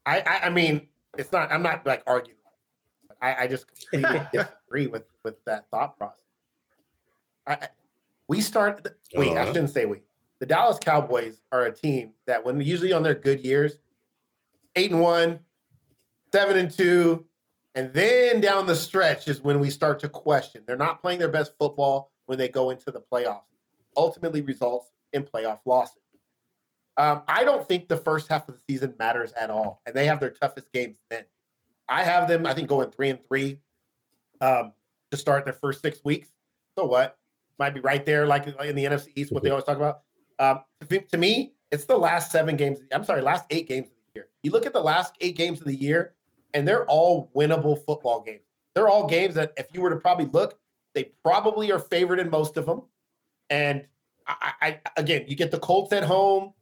I, I, I mean, it's not. I'm not like arguing. I, I just <laughs> completely disagree with with that thought process. I, we start. Wait, uh-huh. I shouldn't say we. The Dallas Cowboys are a team that, when usually on their good years, eight and one, seven and two, and then down the stretch is when we start to question. They're not playing their best football when they go into the playoffs. Ultimately, results in playoff losses. Um, I don't think the first half of the season matters at all, and they have their toughest games then. I have them, I think, going three and three um, to start their first six weeks. So what? Might be right there, like in the NFC East, what they always talk about. Um, to, to me, it's the last seven games. I'm sorry, last eight games. You look at the last eight games of the year, and they're all winnable football games. They're all games that, if you were to probably look, they probably are favored in most of them. And I, I again, you get the Colts at home,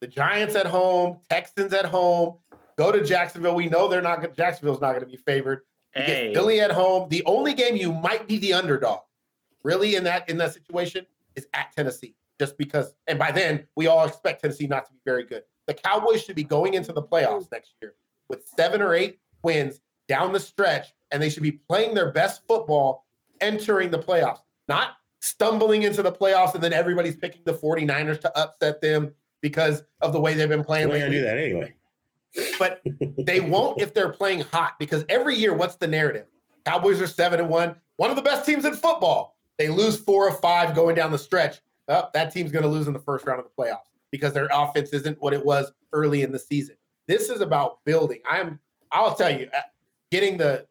the Giants at home, Texans at home. Go to Jacksonville. We know they're not. Jacksonville's not going to be favored. You hey. get Philly at home. The only game you might be the underdog, really, in that in that situation, is at Tennessee. Just because, and by then we all expect Tennessee not to be very good the Cowboys should be going into the playoffs next year with seven or eight wins down the stretch, and they should be playing their best football entering the playoffs, not stumbling into the playoffs and then everybody's picking the 49ers to upset them because of the way they've been playing. They're going to do that anyway. But they won't if they're playing hot because every year, what's the narrative? Cowboys are seven and one, one of the best teams in football. They lose four or five going down the stretch. Oh, that team's going to lose in the first round of the playoffs because their offense isn't what it was early in the season. This is about building. I'm I'll tell you, uh, getting the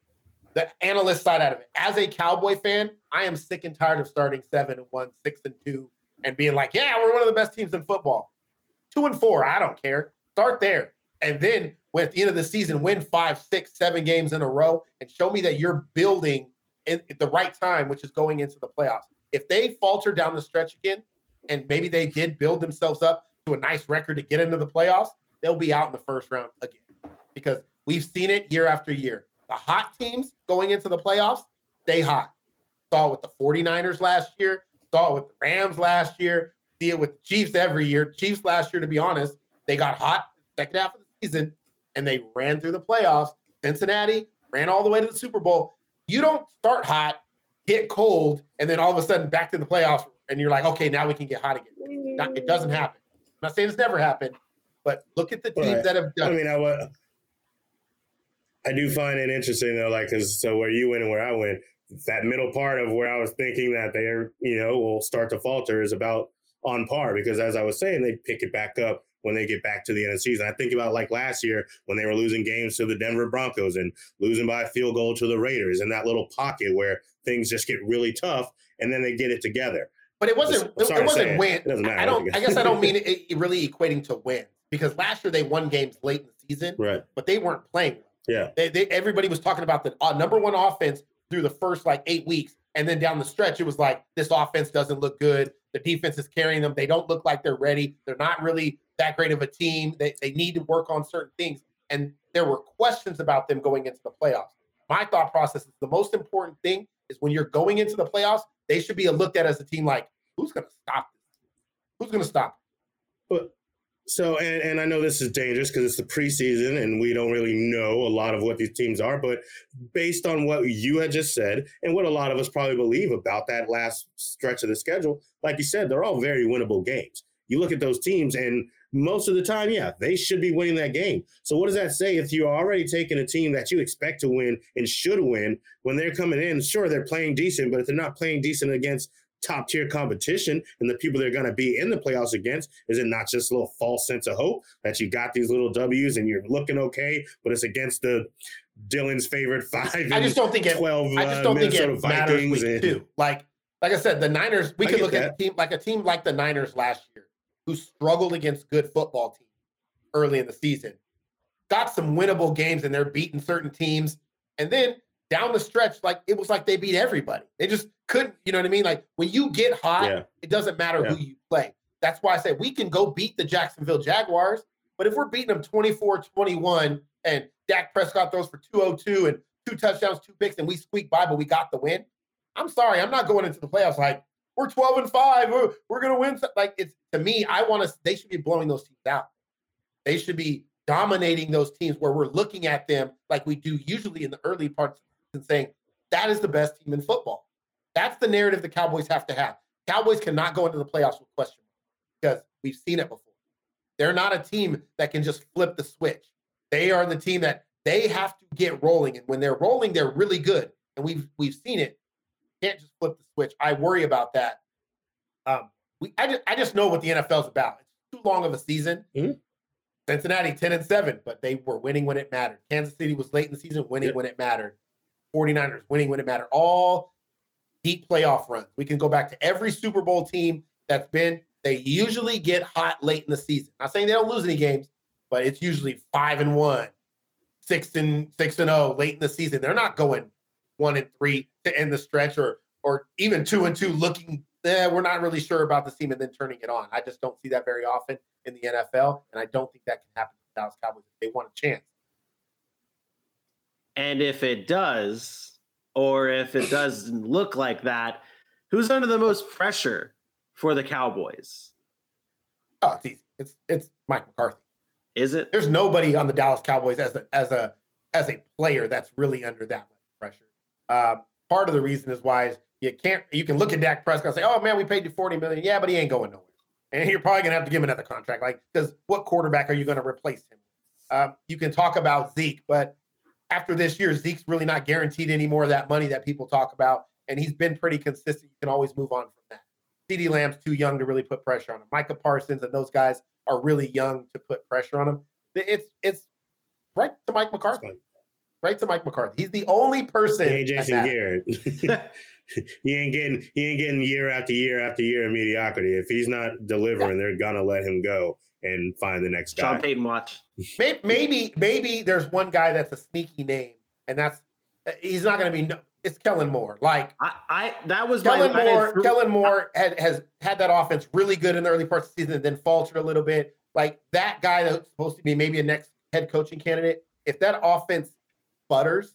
the analyst side out of it. As a Cowboy fan, I am sick and tired of starting seven and one, six and two, and being like, yeah, we're one of the best teams in football. Two and four, I don't care. Start there. And then at the end of the season, win five, six, seven games in a row and show me that you're building in, at the right time, which is going into the playoffs. If they falter down the stretch again, and maybe they did build themselves up to a nice record to get into the playoffs, they'll be out in the first round again. Because we've seen it year after year. The hot teams going into the playoffs, stay hot. Saw it with the 49ers last year, saw it with the Rams last year, see it with the Chiefs every year. Chiefs last year, to be honest, they got hot second half of the season and they ran through the playoffs. Cincinnati ran all the way to the Super Bowl. You don't start hot, get cold, and then all of a sudden back to the playoffs and you're like, okay, now we can get hot again. Not, it doesn't mm. happen. I'm not saying it's never happened, but look at the teams right. that have done. I mean, I I do find it interesting though, like, cause so where you went and where I went, that middle part of where I was thinking that they are, you know, will start to falter is about on par because as I was saying, they pick it back up when they get back to the end of the season. I think about like last year when they were losing games to the Denver Broncos and losing by a field goal to the Raiders in that little pocket where things just get really tough and then they get it together. But it wasn't. It, it wasn't win. It I don't. I guess I don't <laughs> mean it, it, really equating to win because last year they won games late in the season, right? But they weren't playing. Yeah. They, they, everybody was talking about the uh, number one offense through the first like eight weeks, and then down the stretch, it was like this offense doesn't look good. The defense is carrying them. They don't look like they're ready. They're not really that great of a team. They they need to work on certain things, and there were questions about them going into the playoffs. My thought process is the most important thing is when you're going into the playoffs, they should be looked at as a team like who's going to stop this? Who's going to stop? But so, and, and I know this is dangerous because it's the preseason and we don't really know a lot of what these teams are. But based on what you had just said and what a lot of us probably believe about that last stretch of the schedule, like you said, they're all very winnable games. You look at those teams, and most of the time, yeah, they should be winning that game. So, what does that say if you're already taking a team that you expect to win and should win when they're coming in? Sure, they're playing decent, but if they're not playing decent against top tier competition and the people they're going to be in the playoffs against? Is it not just a little false sense of hope that you got these little W's and you're looking okay, but it's against the Dylan's favorite <laughs> five? I just don't think it. Twelve. I just don't uh, think it matters and. Like like I said, the Niners. We I get look at a team like a team like the Niners last year, who struggled against good football teams early in the season, got some winnable games, and they're beating certain teams, and then down the stretch, like it was like they beat everybody. They just couldn't. You know what I mean? Like when you get hot, Yeah. it doesn't matter Yeah. who you play. That's why I say we can go beat the Jacksonville Jaguars, but if we're beating them 24-21 and Dak Prescott throws for 202 and two touchdowns, two picks, and we squeak by, but we got the win. I'm sorry, I'm not going into the playoffs like we're 12 and 5. We're, we're gonna win. Like it's to me, I want to they should be blowing those teams out. They should be dominating those teams where we're looking at them like we do usually in the early parts and saying that is the best team in football. That's the narrative the Cowboys have to have. Cowboys cannot go into the playoffs with question because we've seen it before. They're not a team that can just flip the switch. They are the team that they have to get rolling, and when they're rolling, they're really good. And we've we've seen it. Can't just flip the switch. I worry about that. Um, we I just I just know what the NFL's about. It's too long of a season. Mhm. Cincinnati 10 and 7, but they were winning when it mattered. Kansas City was late in the season, winning Yep. when it mattered. 49ers winning when it mattered. All deep playoff runs. We can go back to every Super Bowl team that's been, they usually get hot late in the season. Not saying they don't lose any games, but it's usually five and one, six and six and oh late in the season. They're not going one and three to end the stretch or or even two and two looking, eh, we're not really sure about this team and then turning it on. I just don't see that very often in the NFL. And I don't think that can happen to the Dallas Cowboys if they want a chance. And if it does, or if it doesn't look like that, who's under the most pressure for the Cowboys? Oh, it's easy. It's it's Mike McCarthy. Is it? there's nobody on the Dallas Cowboys as a as a as a player that's really under that much pressure. Uh, part of the reason is why is you can't you can look at Dak Prescott and say, "Oh man, we paid you forty million. Yeah, but he ain't going nowhere, and you're probably gonna have to give him another contract. Like, because what quarterback are you to replace him? Um, you can talk about Zeke, but after this year, Zeke's really not guaranteed any more of that money that people talk about, and he's been pretty consistent. You can always move on from that. CeeDee Lamb's too young to really put pressure on him. Micah Parsons and those guys are really young to put pressure on him. It's it's right to Mike McCarthy. Right to Mike McCarthy. He's the only person. He ain't Jason. Garrett. he ain't getting he ain't getting year after year after year of mediocrity. If he's not delivering, they're gonna let him go and find the next Sean guy. Payton watch. <laughs> Maybe, maybe maybe there's one guy that's a sneaky name, and that's uh, he's not going to be. no- It's Kellen Moore. Like I, I that was Kellen line Moore, through- Kellen Moore had, has had that offense really good in the early parts of the season, and then faltered a little bit. Like that guy that's supposed to be maybe a next head coaching candidate. If that offense sputters,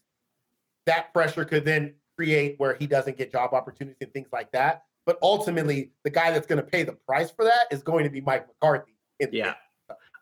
that pressure could then create where he doesn't get job opportunities and things like that. But ultimately, the guy that's going to pay the price for that is going to be Mike McCarthy. Yeah.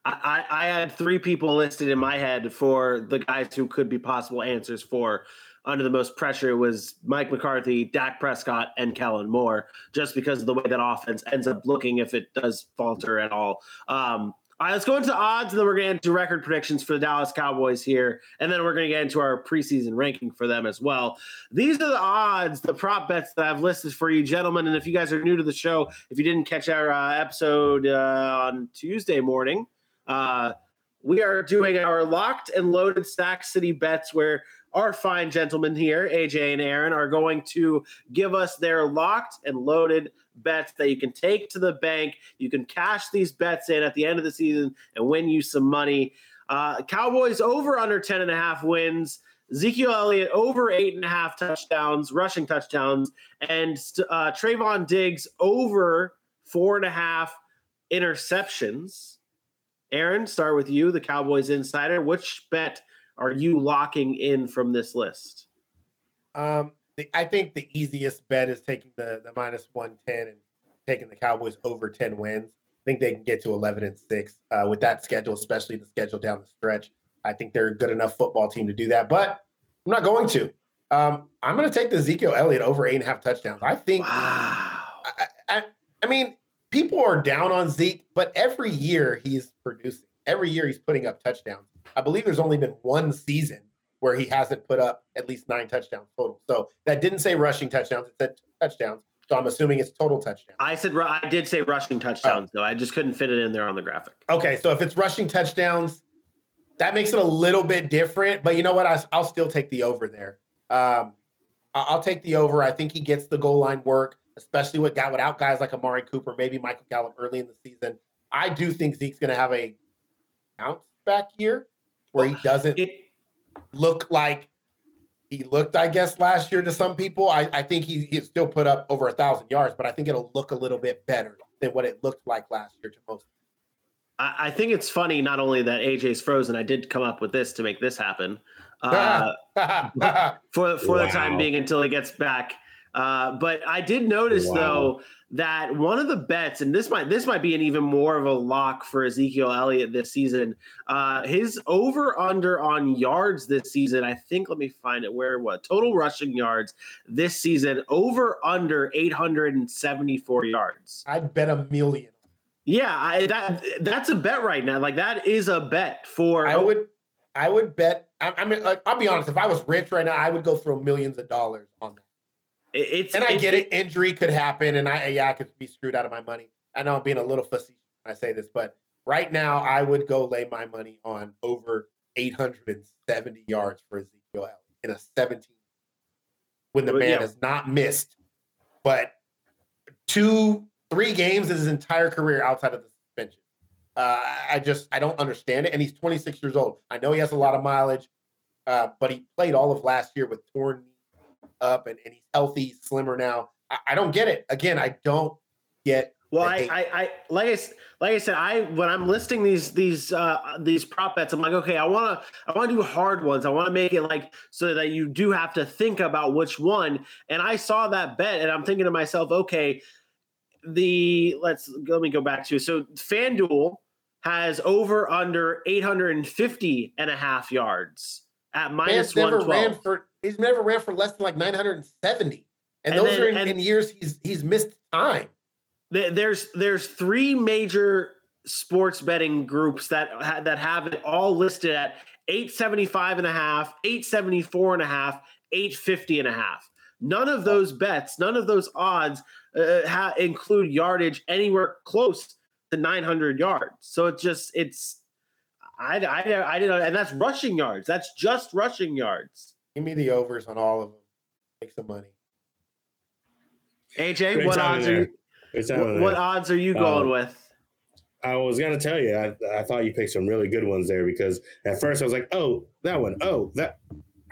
I, I I had three people listed in my head for the guys who could be possible answers for under the most pressure was Mike McCarthy, Dak Prescott, and Kellen Moore, just because of the way that offense ends up looking if it does falter at all. Um, all right, let's go into odds, and then we're going to into record predictions for the Dallas Cowboys here, and then we're going to get into our preseason ranking for them as well. These are the odds, the prop bets that I've listed for you, gentlemen. And if you guys are new to the show, if you didn't catch our uh, episode uh, on Tuesday morning, uh, we are doing our locked and loaded Sack City bets where our fine gentlemen here, AJ and Aaron, are going to give us their locked and loaded bets that you can take to the bank. You can cash these bets in at the end of the season and win you some money. Uh, Cowboys over under 10 and a half wins. Ezekiel Elliott over eight and a half touchdowns, rushing touchdowns, and uh, Trevon Diggs over four and a half interceptions. Aaron, start with you, the Cowboys insider. Which bet are you locking in from this list? Um, the, I think the easiest bet is taking the the minus one ten and taking the Cowboys over ten wins. I think they can get to eleven and six uh, with that schedule, especially the schedule down the stretch. I think they're a good enough football team to do that, but I'm not going to. Um, I'm going to take the Ezekiel Elliott over eight and a half touchdowns. I think. Wow. I, I, I mean, people are down on Zeke, but every year he's producing. Every year he's putting up touchdowns. I believe there's only been one season where he hasn't put up at least nine touchdowns total. So that didn't say rushing touchdowns; it said touchdowns. So I'm assuming it's total touchdowns. I said I did say rushing touchdowns though. I just couldn't fit it in there on the graphic. Okay, so if it's rushing touchdowns, that makes it a little bit different. But you know what? I, I'll still take the over there. Um, I'll take the over. I think he gets the goal line work. especially with got without guys like Amari Cooper, maybe Michael Gallup early in the season. I do think Zeke's going to have a bounce back year where he doesn't It, look like he looked, I guess, last year to some people. I, I think he he still put up over a thousand yards, but I think it'll look a little bit better than what it looked like last year to most. I, I think it's funny not only that AJ's frozen. I did come up with this to make this happen. <laughs> Uh, <laughs> for for the time being until he gets back. Uh, but I did notice Wow. though that one of the bets, and this might this might be an even more of a lock for Ezekiel Elliott this season. Uh, his over under on yards this season, I think. Let me find it. Where what total rushing yards this season? Over under eight hundred and seventy four yards. I'd bet a million. Yeah, I, that that's a bet right now. Like that is a bet for. I would, I would bet. I, I mean, like, I'll be honest. If I was rich right now, I would go throw millions of dollars on that. It's And I it's- get it. Injury could happen, and I yeah, I could be screwed out of my money. I know I'm being a little fussy when I say this, but right now I would go lay my money on over 870 yards for Ezekiel Elliott in a 17 when the man yeah. has not missed, but two, three games in his entire career outside of the suspension. Uh, I just I don't understand it, and he's 26 years old. I know he has a lot of mileage, uh, but he played all of last year with torn knee up, and, and he's healthy, slimmer now. I, I don't get it. Again, I don't get. Well, I. I, I, like I, like I said, I when I'm listing these these uh these prop bets, I'm like, okay, I want to I want to do hard ones. I want to make it like so that you do have to think about which one. And I saw that bet, and I'm thinking to myself, okay, the let's let me go back to so FanDuel has over under 850 and a half yards at minus Man's never 112. ran for. He's never ran for less than like 970, and, And those then- are in, and- in years he's he's missed time. There- there's there's three major sports betting groups that ha- that have it all listed at 875 and a half 874 and a half 850 and a half. None of those bets none of those odds uh, ha- include yardage anywhere close to 900 yards. So it's just it's I, I, I didn't know, and that's rushing yards. That's just rushing yards Give me the overs on all of them. Make some money. aj Great what timing odds are you, what, what odds are you going Um, with I was gonna tell you, I, I thought you picked some really good ones there because at first I was like, oh, that one, oh, that.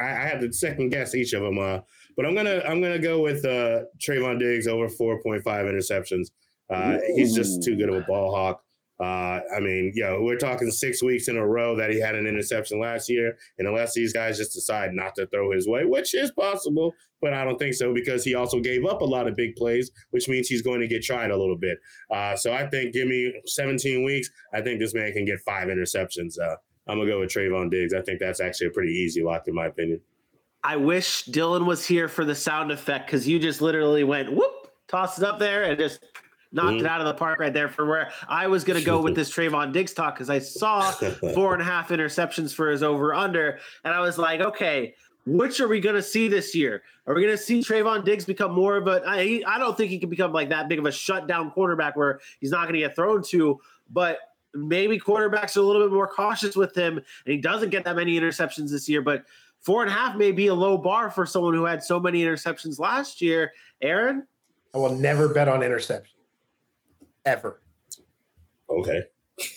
I, I had to second guess each of them, uh, but I'm gonna I'm gonna go with uh, Trevon Diggs over 4.5 interceptions. Uh, he's just too good of a ball hawk. Uh, I mean, yo, we're talking six weeks in a row that he had an interception last year, and unless these guys just decide not to throw his way, which is possible, but I don't think so because he also gave up a lot of big plays, which means he's going to get tried a little bit. Uh, so I think give me 17 weeks. I think this man can get five interceptions. Uh, I'm gonna go with Trevon Diggs. I think that's actually a pretty easy lock in my opinion. I wish Dylan was here for the sound effect because you just literally went whoop, tossed it up there, and just knocked it Mhm. out of the park right there for where I was going to go with <laughs> this Trevon Diggs talk because I saw four and a half interceptions for his over under, and I was like, okay, which are we going to see this year? Are we going to see Trevon Diggs become more of a? I, I don't think he can become like that big of a shutdown quarterback where he's not going to get thrown to, but maybe quarterbacks are a little bit more cautious with him, and he doesn't get that many interceptions this year, but. Four and a half may be a low bar for someone who had so many interceptions last year. Aaron, I will never bet on interception. Ever. Okay.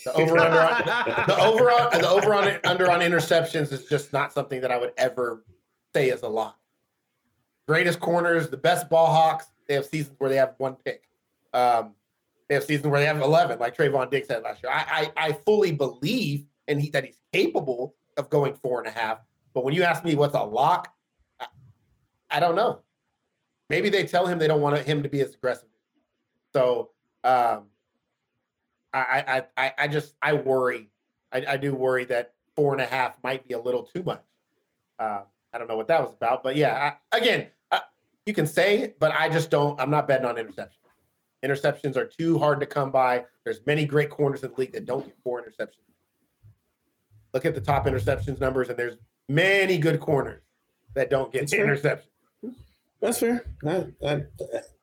The over under on, <laughs> the over on the over on under on interceptions is just not something that I would ever say is a lot. Greatest corners, the best ball hawks, they have seasons where they have one pick. Um, they have seasons where they have eleven, like Trevon Diggs had last year. I I, I fully believe and he, that he's capable of going four and a half. But when you ask me what's a lock, I, I don't know. Maybe they tell him they don't want him to be as aggressive. So um, I, I, I, I just I worry. I, I do worry that four and a half might be a little too much. Uh, I don't know what that was about, but yeah. I, again, I, you can say, it, but I just don't. I'm not betting on interceptions. Interceptions are too hard to come by. There's many great corners in the league that don't get four interceptions. Look at the top interceptions numbers, and there's many good corners that don't get That's fair. interceptions. That's fair. I,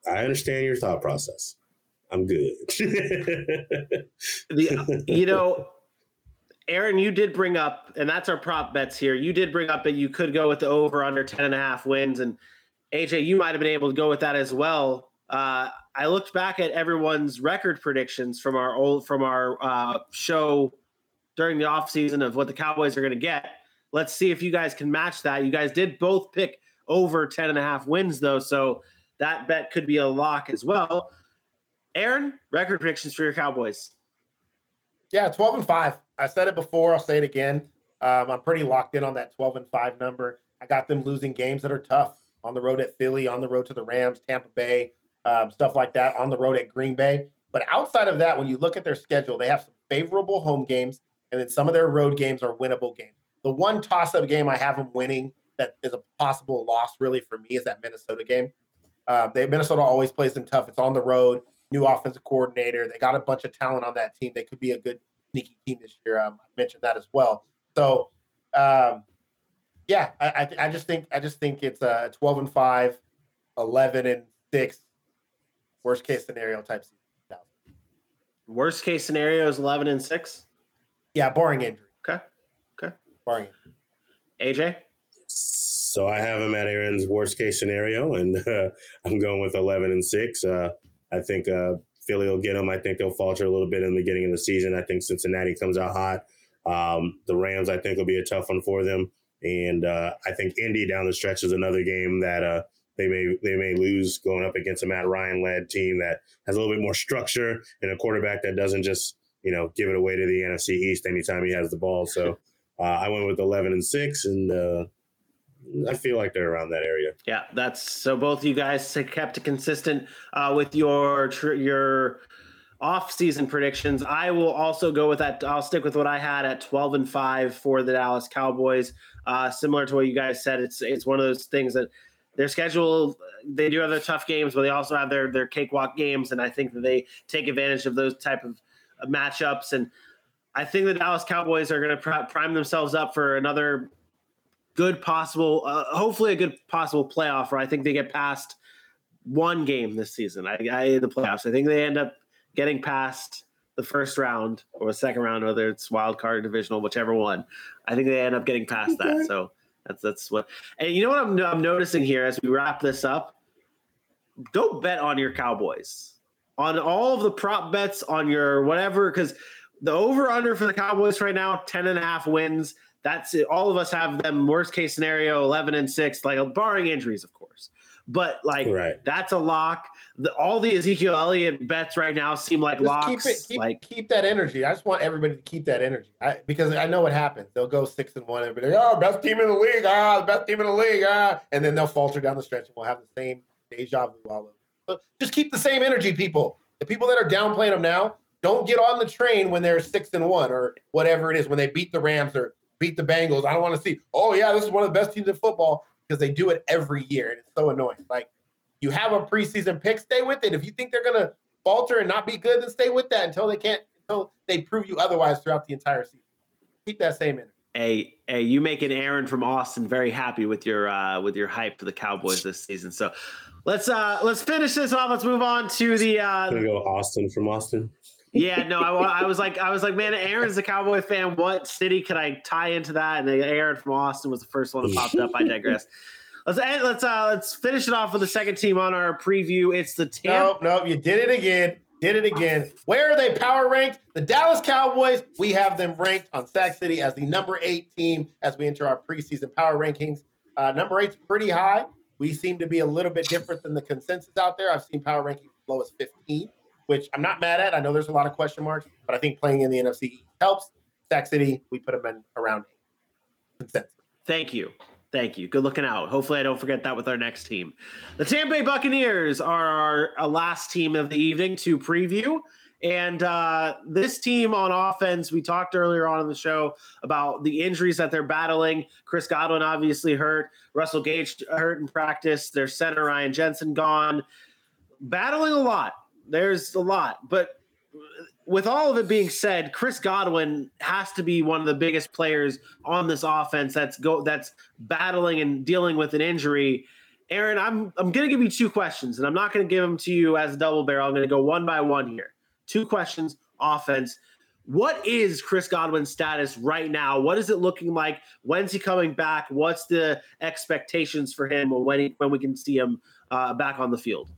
I understand your thought process. I'm good. the <laughs> you know, Aaron, you did bring up, and that's our prop bets here. You did bring up that you could go with the over under 10 and a half wins. And AJ, you might have been able to go with that as well. uh, I looked back at everyone's record predictions from our old from our uh, show during the offseason of what the Cowboys are going to get. Let's see if you guys can match that. You guys did both pick over 10 and a half wins though, so that bet could be a lock as well. Aaron, record predictions for your Cowboys. Yeah, 12 and 5. I said it before, I'll say it again. Um, I'm pretty locked in on that 12 and 5 number. I got them losing games that are tough on the road at Philly, on the road to the Rams, Tampa Bay, um, stuff like that, on the road at Green Bay. But outside of that, when you look at their schedule, they have some favorable home games, and then some of their road games are winnable games. The one toss up game I have them winning that is a possible loss, really, for me is that Minnesota game. Uh, they Minnesota always plays them tough. It's on the road, new offensive coordinator. They got a bunch of talent on that team. They could be a good sneaky team this year. Um, I mentioned that as well. So, um, yeah, I, I, I, just think I just think it's a 12 and 5, 11 and 6, worst case scenario type season. Worst case scenario is 11 and 6? Yeah, barring injury. Okay. Okay. Barring AJ? So I have him at Aaron's worst case scenario, and <laughs> uh, I'm going with 11 and 6. Uh, I think uh, Philly will get them. I think they'll falter a little bit in the beginning of the season. I think Cincinnati comes out hot. Um, the Rams, I think, will be a tough one for them. And uh, I think Indy down the stretch is another game that uh, they may they may lose going up against a Matt Ryan led team that has a little bit more structure and a quarterback that doesn't just you know give it away to the NFC East anytime he has the ball. So uh, I went with eleven and six, and uh, I feel like they're around that area. Yeah, that's so. Both you guys kept consistent uh, with your your off-season predictions. I will also go with that. I'll stick with what I had at 12 and 5 for the Dallas Cowboys. Uh, similar to what you guys said, it's it's one of those things that their schedule they do have their tough games, but they also have their their cakewalk games, and I think that they take advantage of those type of matchups. And I think the Dallas Cowboys are going to prime themselves up for another good possible, uh, hopefully a good possible playoff. Where I think they get past one game this season. I, I the playoffs. I think they end up getting past the first round or the second round, whether it's wild card, divisional, whichever one. I think they end up getting past that. So that's that's what. And you know what I'm I'm noticing here as we wrap this up. Don't bet on your Cowboys on all of the prop bets on your whatever because the over under for the Cowboys right now 10 and a half wins. That's it. All of us have them worst case scenario 11 and 6 like barring injuries of course. But like right. that's a lock. The, all the Ezekiel Elliott bets right now seem like just locks. Keep it, keep, like keep that energy. I just want everybody to keep that energy I, because I know what happens. They'll go six and one. Everybody, oh, best team in the league. Ah, the best team in the league. Ah, and then they'll falter down the stretch and we'll have the same deja vu all over. So just keep the same energy, people. The people that are downplaying them now, don't get on the train when they're six and one or whatever it is when they beat the Rams or beat the Bengals. I don't want to see. Oh yeah, this is one of the best teams in football because they do it every year and it's so annoying. Like you have a preseason pick, stay with it. If you think they're gonna falter and not be good, then stay with that until they can't until they prove you otherwise throughout the entire season. Keep that same energy. Hey, hey, you making Aaron from Austin very happy with your uh with your hype for the Cowboys this season. So let's uh let's finish this off. Let's move on to the uh gonna go Austin from Austin. Yeah, no, I, I, was like, I was like, man, Aaron's a Cowboy fan. What city could I tie into that? And Aaron from Austin was the first one that popped up. I digress. <laughs> Let's end, let's uh let's finish it off with the second team on our preview. It's the Tampa. Nope, nope, you did it again. Did it again. Where are they power ranked? The Dallas Cowboys. We have them ranked on Sack City as the number eight team as we enter our preseason power rankings. Uh, number eight's pretty high. We seem to be a little bit different than the consensus out there. I've seen power rankings as low as 15, which I'm not mad at. I know there's a lot of question marks, but I think playing in the NFC helps. Sack City, we put them in around eight. Consensus. Thank you. Thank you. Good looking out. Hopefully, I don't forget that with our next team. The Tampa Bay Buccaneers are our last team of the evening to preview. And uh, this team on offense, we talked earlier on in the show about the injuries that they're battling. Chris Godwin obviously hurt. Russell Gage hurt in practice. Their center Ryan Jensen gone. Battling a lot. There's a lot, but with all of it being said, Chris Godwin has to be one of the biggest players on this offense that's go that's battling and dealing with an injury. Aaron, I'm I'm going to give you two questions, and I'm not going to give them to you as a double barrel. I'm going to go one by one here. Two questions. Offense. What is Chris Godwin's status right now? What is it looking like? When's he coming back? What's the expectations for him when he, when we can see him uh, back on the field?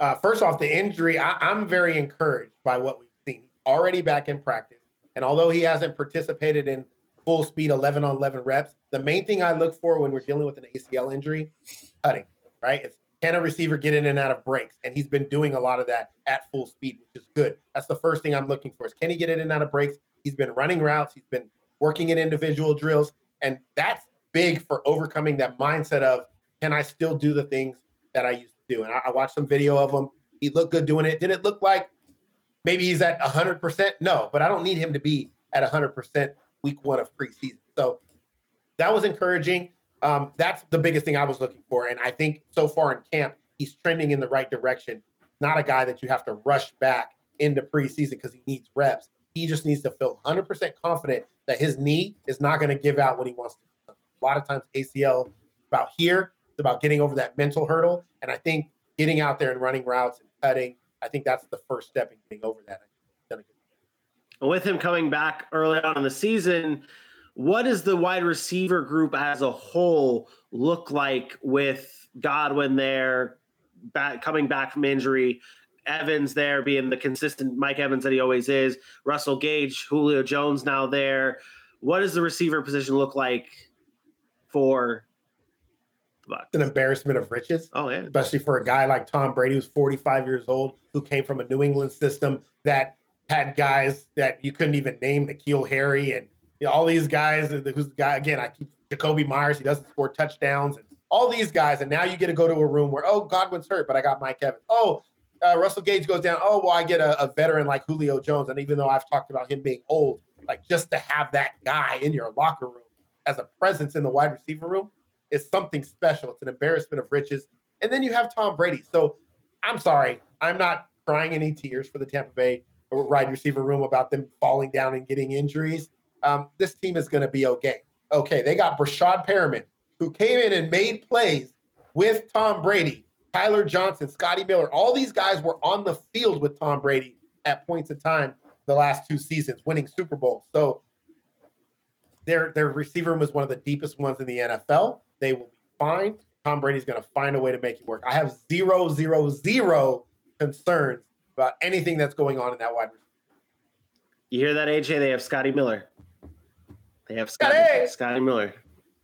Uh, first off, the injury, I, I'm very encouraged by what we've seen. Already back in practice. And although he hasn't participated in full speed 11 on 11 reps, the main thing I look for when we're dealing with an ACL injury, cutting, right? It's can a receiver get in and out of breaks? And he's been doing a lot of that at full speed, which is good. That's the first thing I'm looking for is can he get in and out of breaks? He's been running routes, he's been working in individual drills, and that's big for overcoming that mindset of can I still do the things that I used do? And I, I watched some video of him. He looked good doing it. Did it look like maybe he's at 100%? No, but I don't need him to be at 100% week one of preseason. So that was encouraging. Um, that's the biggest thing I was looking for. And I think so far in camp, he's trending in the right direction. Not a guy that you have to rush back into preseason because he needs reps. He just needs to feel 100% confident that his knee is not going to give out when he wants to. A lot of times, ACL about here, it's about getting over that mental hurdle. And I think getting out there and running routes and cutting, I think that's the first step in getting over that. With him coming back early on in the season, what does the wide receiver group as a whole look like with Godwin there, back, coming back from injury, Evans there being the consistent Mike Evans that he always is, Russell Gage, Julio Jones now there. What does the receiver position look like for It's an embarrassment of riches. Oh yeah, especially for a guy like Tom Brady, who's 45 years old, who came from a New England system that had guys that you couldn't even name, N'Keal Harry and you know, all these guys. Who's the guy again? I keep Jakobi Meyers. He doesn't score touchdowns, and all these guys. And now you get to go to a room where oh Godwin's hurt, but I got Mike Evans. Oh uh, Russell Gage goes down. Oh well, I get a, a veteran like Julio Jones, and even though I've talked about him being old, like just to have that guy in your locker room as a presence in the wide receiver room is something special. It's an embarrassment of riches. And then you have Tom Brady. So I'm sorry, I'm not crying any tears for the Tampa Bay wide receiver room about them falling down and getting injuries. Um, this team is going to be okay. Okay, they got Breshad Perriman, who came in and made plays with Tom Brady, Tyler Johnson, Scotty Miller. All these guys were on the field with Tom Brady at points of time the last two seasons, winning Super Bowls. So their their receiver room is one of the deepest ones in the NFL. They will be fine. Tom Brady's going to find a way to make it work. I have zero, zero, zero concerns about anything that's going on in that wide receiver. You hear that, AJ? They have Scotty Miller. They have Scotty, Scotty, Scotty Miller.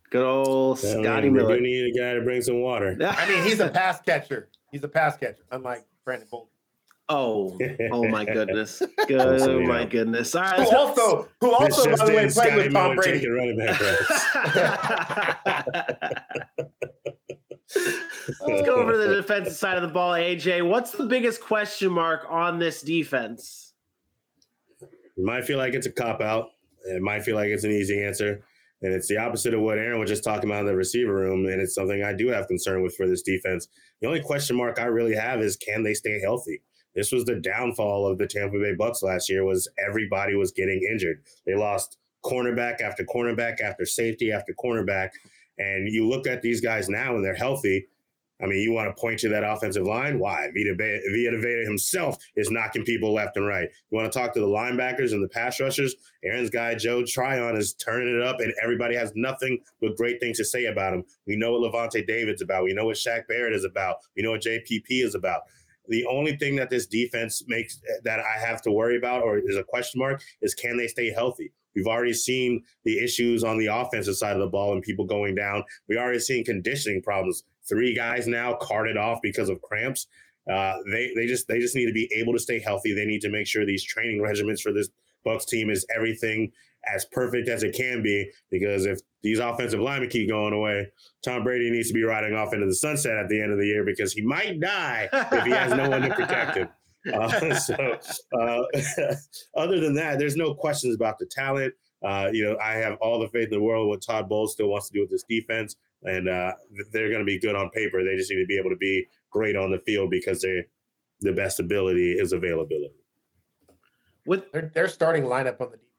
Good old yeah, Scotty Miller. You need a guy to bring some water. I mean, he's a <laughs> pass catcher. He's a pass catcher, unlike Brandon Bolden. Oh, oh my <laughs> goodness! Good, oh my goodness! All right, who also, who also, by the way, played with Tom Brady. Running back <laughs> Let's go over to the defensive side of the ball, AJ. What's the biggest question mark on this defense? You might feel like it's a cop out. It might feel like it's an easy answer. And it's the opposite of what Aaron was just talking about in the receiver room. And it's something I do have concern with for this defense. The only question mark I really have is can they stay healthy? This was the downfall of the Tampa Bay Bucs last year was everybody was getting injured. They lost cornerback after cornerback after safety after cornerback. And you look at these guys now and they're healthy. I mean, you want to point to that offensive line? Why? Vita, Veda himself is knocking people left and right. You want to talk to the linebackers and the pass rushers? Aaron's guy, Joe Tryon, is turning it up, and everybody has nothing but great things to say about him. We know what Lavonte David's about. We know what Shaq Barrett is about. We know what JPP is about. The only thing that this defense makes that I have to worry about or is a question mark is can they stay healthy? We've already seen the issues on the offensive side of the ball and people going down. We already seen conditioning problems. Three guys now carted off because of cramps. Uh, they they just they just need to be able to stay healthy. They need to make sure these training regimens for this Bucs team is everything as perfect as it can be. Because if these offensive linemen keep going away, Tom Brady needs to be riding off into the sunset at the end of the year because he might die if he has no one to protect him. <laughs> Uh, <laughs> so, uh, <laughs> other than that, there's no questions about the talent. Uh, you know, I have all the faith in the world what Todd Bowles still wants to do with this defense, and uh, they're going to be good on paper. They just need to be able to be great on the field because they the best ability is availability. With their, their starting lineup on the defense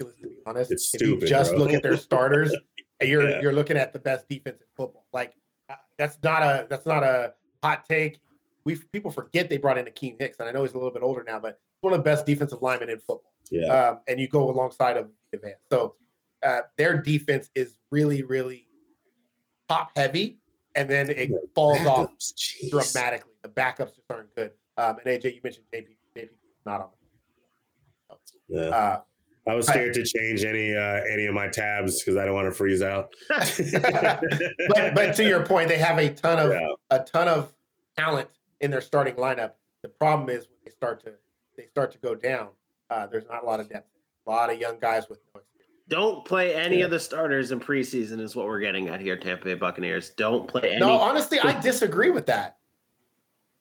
ridiculous to be honest. It's stupid. If you just bro. look at their starters, <laughs> you're yeah. you're looking at the best defense in football. Like uh, that's not a that's not a hot take we people forget they brought in Akiem Hicks, and I know he's a little bit older now, but one of the best defensive linemen in football. Yeah. Um, and you go alongside of the Advance. So uh, their defense is really, really top heavy. and then it falls off Jeez. dramatically. The backups just aren't good. Um, and AJ, you mentioned JP. JP not on. the Yeah. Uh, I was scared to change any uh, any of my tabs because I don't want to freeze out. <laughs> but but to your point, they have a ton of Yeah. a ton of talent in their starting lineup. The problem is when they start to they start to go down. Uh, there's not a lot of depth. A lot of young guys with no experience. Don't play any Yeah. of the starters in preseason, is what we're getting at here, Tampa Bay Buccaneers. Don't play any. No, honestly, I <laughs> disagree with that.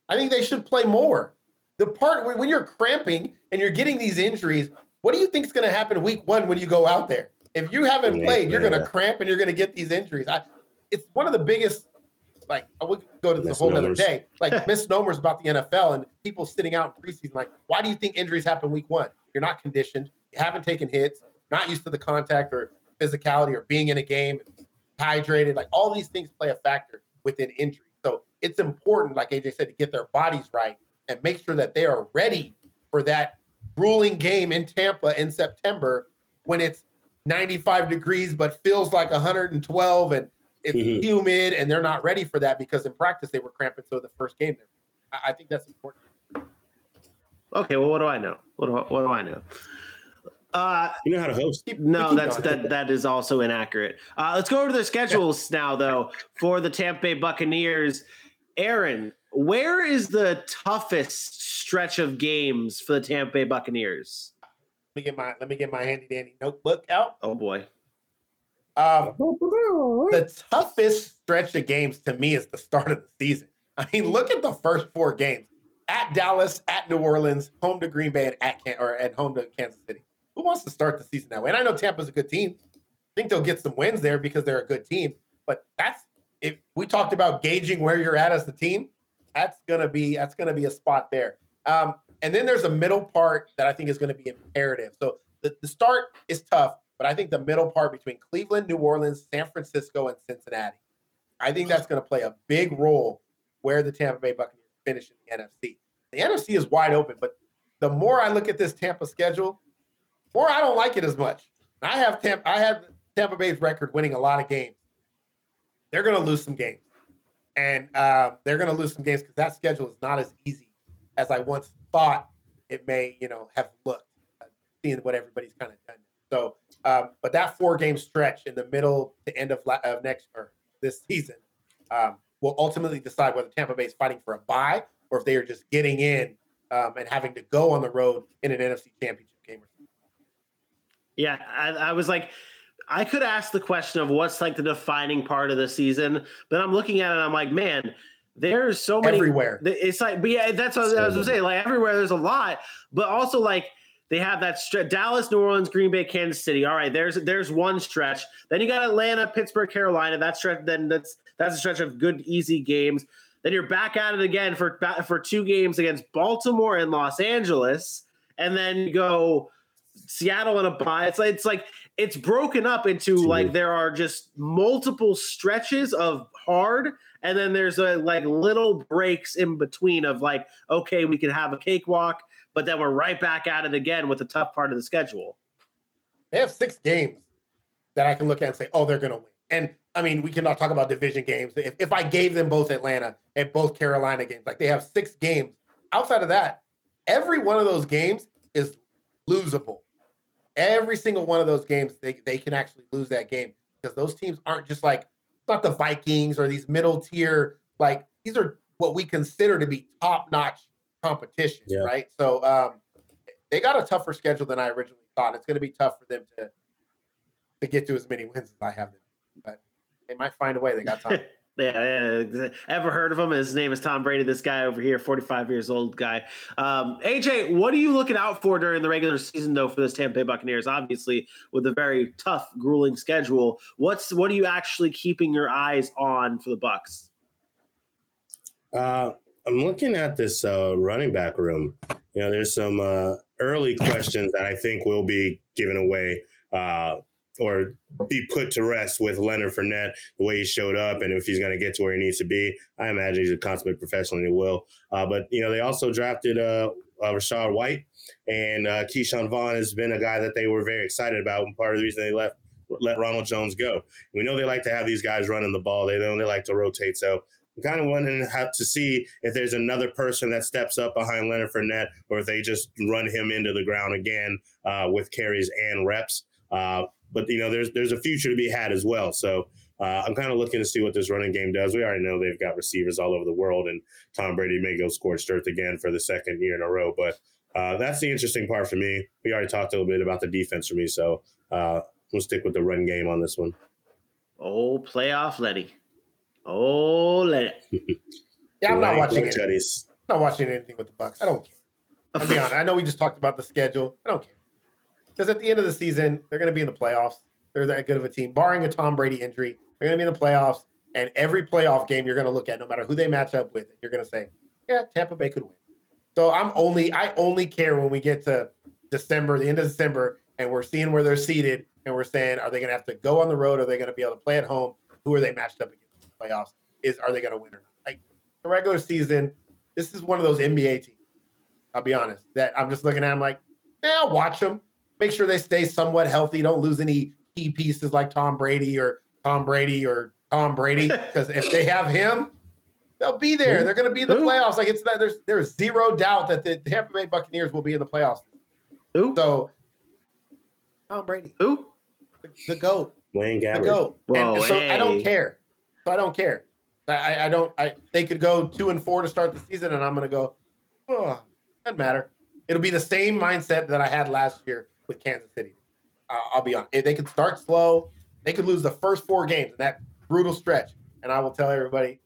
I think they should play more. The part when, when you're cramping and you're getting these injuries, what do you think is going to happen week one when you go out there? If you haven't Yeah, played, you're going to cramp and you're going to get these injuries. I, it's one of the biggest. Like I would go to the whole other day, like <laughs> misnomers about the NFL and people sitting out in preseason. Like, why do you think injuries happen week one? You're not conditioned. You haven't taken hits. Not used to the contact or physicality or being in a game, hydrated. Like all these things play a factor within injury. So it's important, like AJ said, to get their bodies right and make sure that they are ready for that grueling game in Tampa in September when it's 95 degrees but feels like 112 and it's Mhm. humid and they're not ready for that because in practice they were cramping so the first game. I, I think that's important. Okay, well, what do I know? What do I, what do I know? Uh, You know how to host. Keep- no, that's going. that that is also inaccurate. Uh, let's go over to the schedules now, though, for the Tampa Bay Buccaneers. Aaron, where is the toughest stretch of games for the Tampa Bay Buccaneers? Let me get my let me get my handy dandy notebook out. Oh boy. Um, <laughs> the toughest stretch of games to me is the start of the season. I mean, look at the first four games: at Dallas, at New Orleans, home to Green Bay, and at Can- or at home to Kansas City. Who wants to start the season that way? And I know Tampa's a good team. I think they'll get some wins there because they're a good team. But that's if we talked about gauging where you're at as the team, that's gonna be that's gonna be a spot there. Um, and then there's a middle part that I think is going to be imperative. So the, the start is tough, but I think the middle part between Cleveland, New Orleans, San Francisco, and Cincinnati, I think that's going to play a big role where the Tampa Bay Buccaneers finish in the NFC. The NFC is wide open, but the more I look at this Tampa schedule, more I don't like it as much. I have Tampa, I have Tampa Bay's record winning a lot of games. They're going to lose some games, and uh, they're going to lose some games because that schedule is not as easy as I once thought it may, you know, have looked, uh, seeing what everybody's kind of done. So, um, but that four game stretch in the middle to end of, la- of next or this season um, will ultimately decide whether Tampa Bay is fighting for a bye or if they are just getting in um, and having to go on the road in an NFC championship game. Yeah, I, I was like, I could ask the question of what's like the defining part of the season, but I'm looking at it and I'm like, man, there's so many Everywhere. It's like, but yeah, that's what I was gonna say. Like everywhere, there's a lot, but also like they have that stretch: Dallas, New Orleans, Green Bay, Kansas City. All right, there's there's one stretch. Then you got Atlanta, Pittsburgh, Carolina. That stretch, then that's that's a stretch of good, easy games. Then you're back at it again for for two games against Baltimore and Los Angeles, and then you go Seattle and a bye. It's like it's like it's broken up into like there are just multiple stretches of hard, and then there's a like little breaks in between of like okay, we can have a cakewalk, but then we're right back at it again with the tough part of the schedule. They have six games that I can look at and say, oh, they're going to win. And I mean, we cannot talk about division games. If, if I gave them both Atlanta and both Carolina games, like they have six games. Outside of that, every one of those games is losable. Every single one of those games, they, they can actually lose that game because those teams aren't just like, not the Vikings or these middle tier, like these are what we consider to be top notch competition, Yeah. right? So um, they got a tougher schedule than I originally thought. It's going to be tough for them to to get to as many wins as I have them, but they might find a way. They got time. <laughs> Yeah, ever heard of him? His name is Tom Brady. This guy over here, 45 years old guy. Um, AJ, what are you looking out for during the regular season, though, for this Tampa Bay Buccaneers? Obviously, with a very tough, grueling schedule. What's what are you actually keeping your eyes on for the Bucs? Uh, I'm looking at this uh, running back room. You know, there's some uh, early questions that I think will be given away uh, or be put to rest with Leonard Fournette, the way he showed up, and if he's going to get to where he needs to be. I imagine he's a consummate professional and he will. Uh, but, you know, they also drafted uh, uh, Rachaad White, and uh, Ke'Shawn Vaughn has been a guy that they were very excited about. And part of the reason they left let Ronald Jones go. We know they like to have these guys running the ball. They know they like to rotate. So I'm kind of wondering how to see if there's another person that steps up behind Leonard Fournette, or if they just run him into the ground again uh, with carries and reps. Uh, but you know, there's there's a future to be had as well. So uh, I'm kind of looking to see what this running game does. We already know they've got receivers all over the world, and Tom Brady may go scorched earth again for the second year in a row. But uh, that's the interesting part for me. We already talked a little bit about the defense for me, so uh, we'll stick with the run game on this one. Oh, playoff Letty. Oh, Letty. yeah, I'm not watching it. I'm not watching anything with the Bucs. I don't care. I'll be honest. I know we just talked about the schedule. I don't care because at the end of the season, they're going to be in the playoffs. They're that good of a team, barring a Tom Brady injury. They're going to be in the playoffs, and every playoff game you're going to look at, no matter who they match up with, you're going to say, "Yeah, Tampa Bay could win." So I'm only I only care when we get to December, the end of December, and we're seeing where they're seated, and we're saying, are they going to have to go on the road? Are they going to be able to play at home? Who are they matched up against in the playoffs? Is are they going to win or not? Like the regular season, this is one of those NBA teams. I'll be honest that I'm just looking at. them like, yeah, I'll watch them make sure they stay somewhat healthy. Don't lose any key pieces like Tom Brady or Tom Brady or Tom Brady. Because if they have him, they'll be there. They're going to be in the playoffs. Like it's that there's there's zero doubt that the Tampa Bay Buccaneers will be in the playoffs. Who? So Tom Brady. Who? The, the goat. Blaine Gabbert. The goat. Whoa, and so hey. I don't care. So I don't care. I, I don't. I they could go two and four to start the season, and I'm going to go. Oh, doesn't matter. It'll be the same mindset that I had last year with Kansas City. Uh, I'll be honest. If they could start slow, they could lose the first four games in that brutal stretch. And I will tell everybody,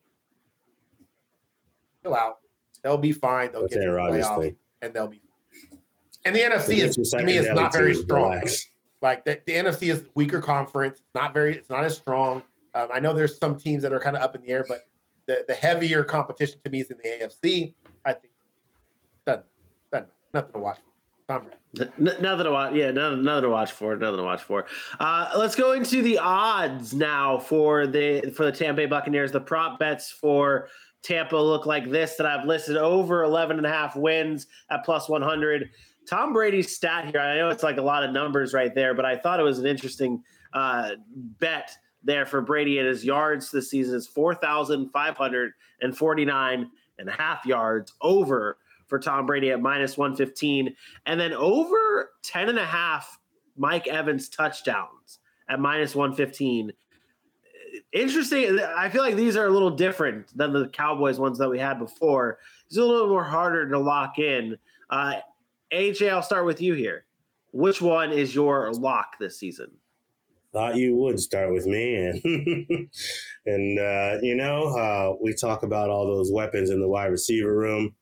chill out. They'll be fine. They'll That's get to the playoffs, and they'll be. Fine. And the NFC is to me is not very strong. Relax. Like the, the, NFC is weaker conference. Not very. It's not as strong. Um, I know there's some teams that are kind of up in the air, but the, the heavier competition to me is in the AFC. I think done, done, nothing to watch. Tom Brady. Nothing to watch. Yeah, nothing, nothing to watch for. Nothing to watch for. Uh, let's go into the odds now for the for the Tampa Bay Buccaneers. The prop bets for Tampa look like this that I've listed over 11 and a half wins at plus 100. Tom Brady's stat here. I know it's like a lot of numbers right there, but I thought it was an interesting uh, bet there for Brady at his yards this season is 4,549 and a half yards over for Tom Brady at minus 115. And then over 10 and a half Mike Evans touchdowns at minus 115. Interesting. I feel like these are a little different than the Cowboys ones that we had before. It's a little more harder to lock in. Uh, AJ, I'll start with you here. Which one is your lock this season? Thought you would start with me, <laughs> and uh, you know uh, we talk about all those weapons in the wide receiver room.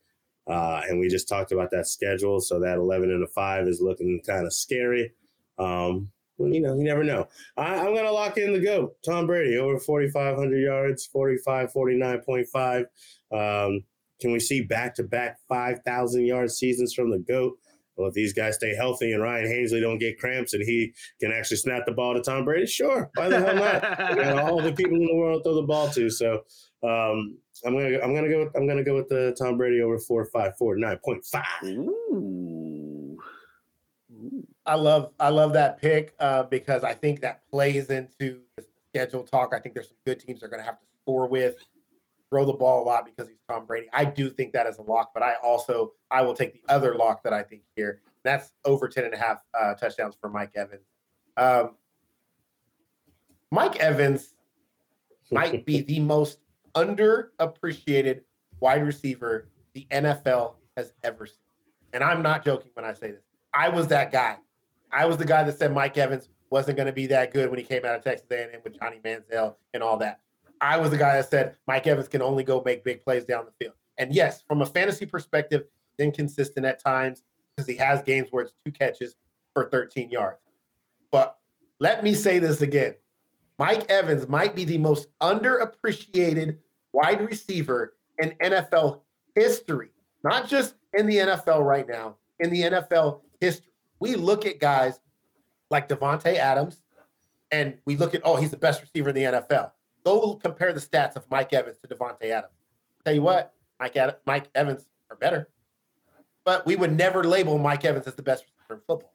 Uh, and we just talked about that schedule. So that 11 and a 5 is looking kind of scary. Um, you know, you never know. I, am going to lock in the GOAT, Tom Brady, over 4,500 yards, 45, 49.5. Um, can we see back to back 5,000 yard seasons from the GOAT? Well, if these guys stay healthy and Ryan Hanley don't get cramps and he can actually snap the ball to Tom Brady, sure. Why the hell not? <laughs> all the people in the world throw the ball to. So um, I'm gonna I'm gonna go with, I'm gonna go with the Tom Brady over four five four nine point five. Ooh. I love I love that pick uh, because I think that plays into the schedule talk. I think there's some good teams they're going to have to score with, throw the ball a lot because he's Tom Brady. I do think that is a lock, but I also I will take the other lock that I think here. That's over 10 and a half uh, touchdowns for Mike Evans. Um, Mike Evans might be the most underappreciated wide receiver the NFL has ever seen. And I'm not joking when I say this. I was that guy. I was the guy that said Mike Evans wasn't going to be that good when he came out of Texas A&M with Johnny Manziel and all that. I was the guy that said Mike Evans can only go make big plays down the field. And yes, from a fantasy perspective, inconsistent at times because he has games where it's two catches for 13 yards. But let me say this again. Mike Evans might be the most underappreciated wide receiver in NFL history, not just in the NFL right now, in the NFL history. We look at guys like Davante Adams and we look at, oh, he's the best receiver in the NFL. Go compare the stats of Mike Evans to Davante Adams. Tell you what, Mike, Ad- Mike Evans are better. But we would never label Mike Evans as the best receiver in football.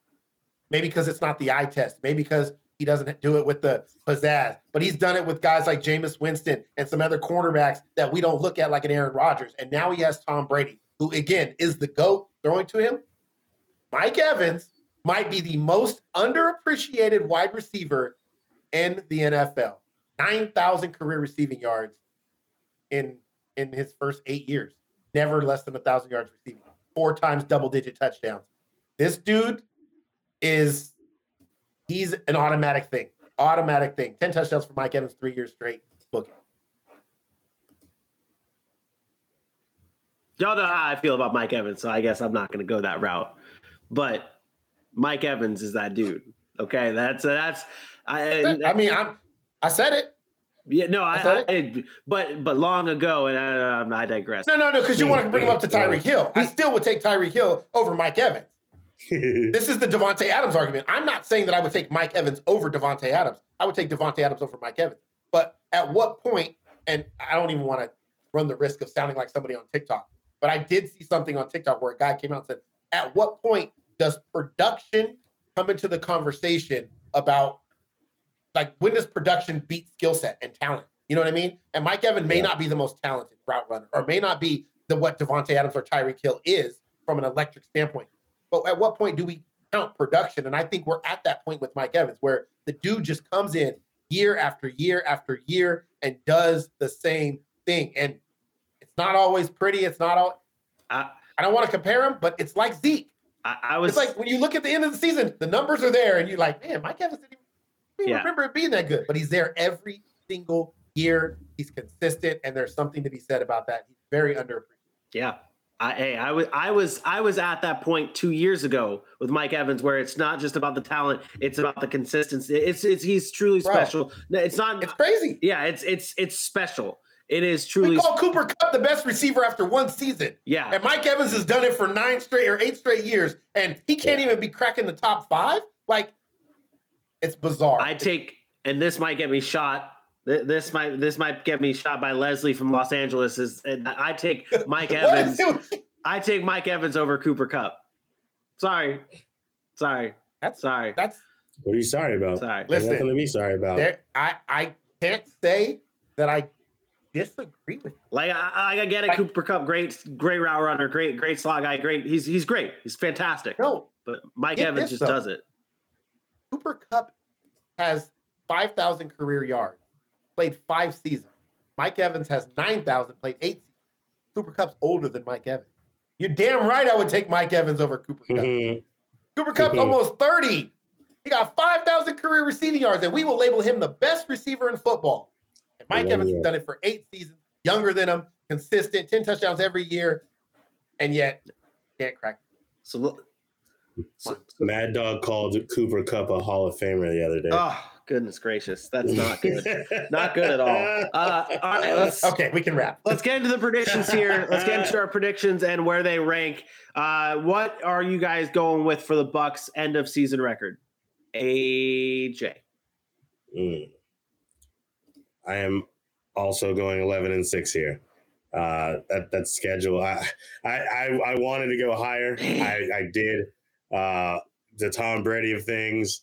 Maybe because it's not the eye test. Maybe because he doesn't do it with the pizzazz, but he's done it with guys like Jameis Winston and some other cornerbacks that we don't look at like an Aaron Rodgers. And now he has Tom Brady, who again is the GOAT throwing to him. Mike Evans might be the most underappreciated wide receiver in the NFL. 9,000 career receiving yards in in his first 8 years. Never less than 1,000 yards receiving. Four times double digit touchdowns. This dude is he's an automatic thing. Automatic thing. 10 touchdowns for Mike Evans 3 years straight. Book it. Y'all know how I feel about Mike Evans, so I guess I'm not going to go that route. But Mike Evans is that dude. Okay, that's that's. I, I mean, I'm I said it. Yeah, no, I, I, I, but but long ago, and I, um, I digress. No, no, no, because you want to bring him up to Tyreek Hill. I still would take Tyreek Hill over Mike Evans. <laughs> this is the Davante Adams argument. I'm not saying that I would take Mike Evans over Davante Adams. I would take Davante Adams over Mike Evans. But at what point? And I don't even want to run the risk of sounding like somebody on TikTok. But I did see something on TikTok where a guy came out and said, "At what point does production come into the conversation about like when does production beat skill set and talent? You know what I mean? And Mike Evans may yeah. not be the most talented route runner, or may not be the what Davante Adams or Tyreek Hill is from an electric standpoint. But at what point do we count production? And I think we're at that point with Mike Evans, where the dude just comes in year after year after year and does the same thing. And it's not always pretty. It's not all. I, I don't want to compare him, but it's like Zeke. I, I was it's like when you look at the end of the season, the numbers are there, and you're like, man, Mike Evans didn't even yeah. remember it being that good, but he's there every single year. He's consistent, and there's something to be said about that. He's very underappreciated. Yeah. I, hey, I was, I was, I was at that point two years ago with Mike Evans, where it's not just about the talent; it's about the consistency. It's, it's, he's truly Bro, special. It's not, it's crazy. Yeah, it's, it's, it's special. It is truly. We call Cooper Kupp the best receiver after one season. Yeah. And Mike Evans has done it for nine straight or eight straight years, and he can't yeah. even be cracking the top five. Like, it's bizarre. I take, and this might get me shot. This might this might get me shot by Leslie from Los Angeles. Is and I take Mike <laughs> Evans. I take Mike Evans over Cooper Kupp. Sorry, sorry. That's sorry. That's what are you sorry about? Sorry. Listen, There's nothing to be sorry about. There, I I can't say that I disagree with you. Like I, I get it, Cooper Kupp, great, great route runner, great, great slot guy, great. He's he's great. He's fantastic. No, but Mike Evans just though. does it. Cooper Kupp has five thousand career yards, played five seasons. Mike Evans has nine thousand, played eight. Seasons. Cooper Kupp's older than Mike Evans. You're damn right. I would take Mike Evans over Cooper Kupp. Mm-hmm. Cooper Kupp's mm-hmm. almost thirty. He got five thousand career receiving yards, and we will label him the best receiver in football. And Mike Evans has done it for eight seasons, younger than him, consistent, 10 touchdowns every year, and yet can't crack. So look. So, Mad Dog called Cooper Kupp a Hall of Famer the other day. Oh, goodness gracious. That's <laughs> not good. not good at all. Uh, all right, let's, <laughs> okay, we can wrap. Let's get into the predictions here. Let's get into our predictions and where they rank. Uh, what are you guys going with for the Bucs end of season record? AJ. Mm. I am also going 11 and six here. Uh, that that schedule, I, I I I wanted to go higher. <laughs> I I did. Uh, the Tom Brady of things,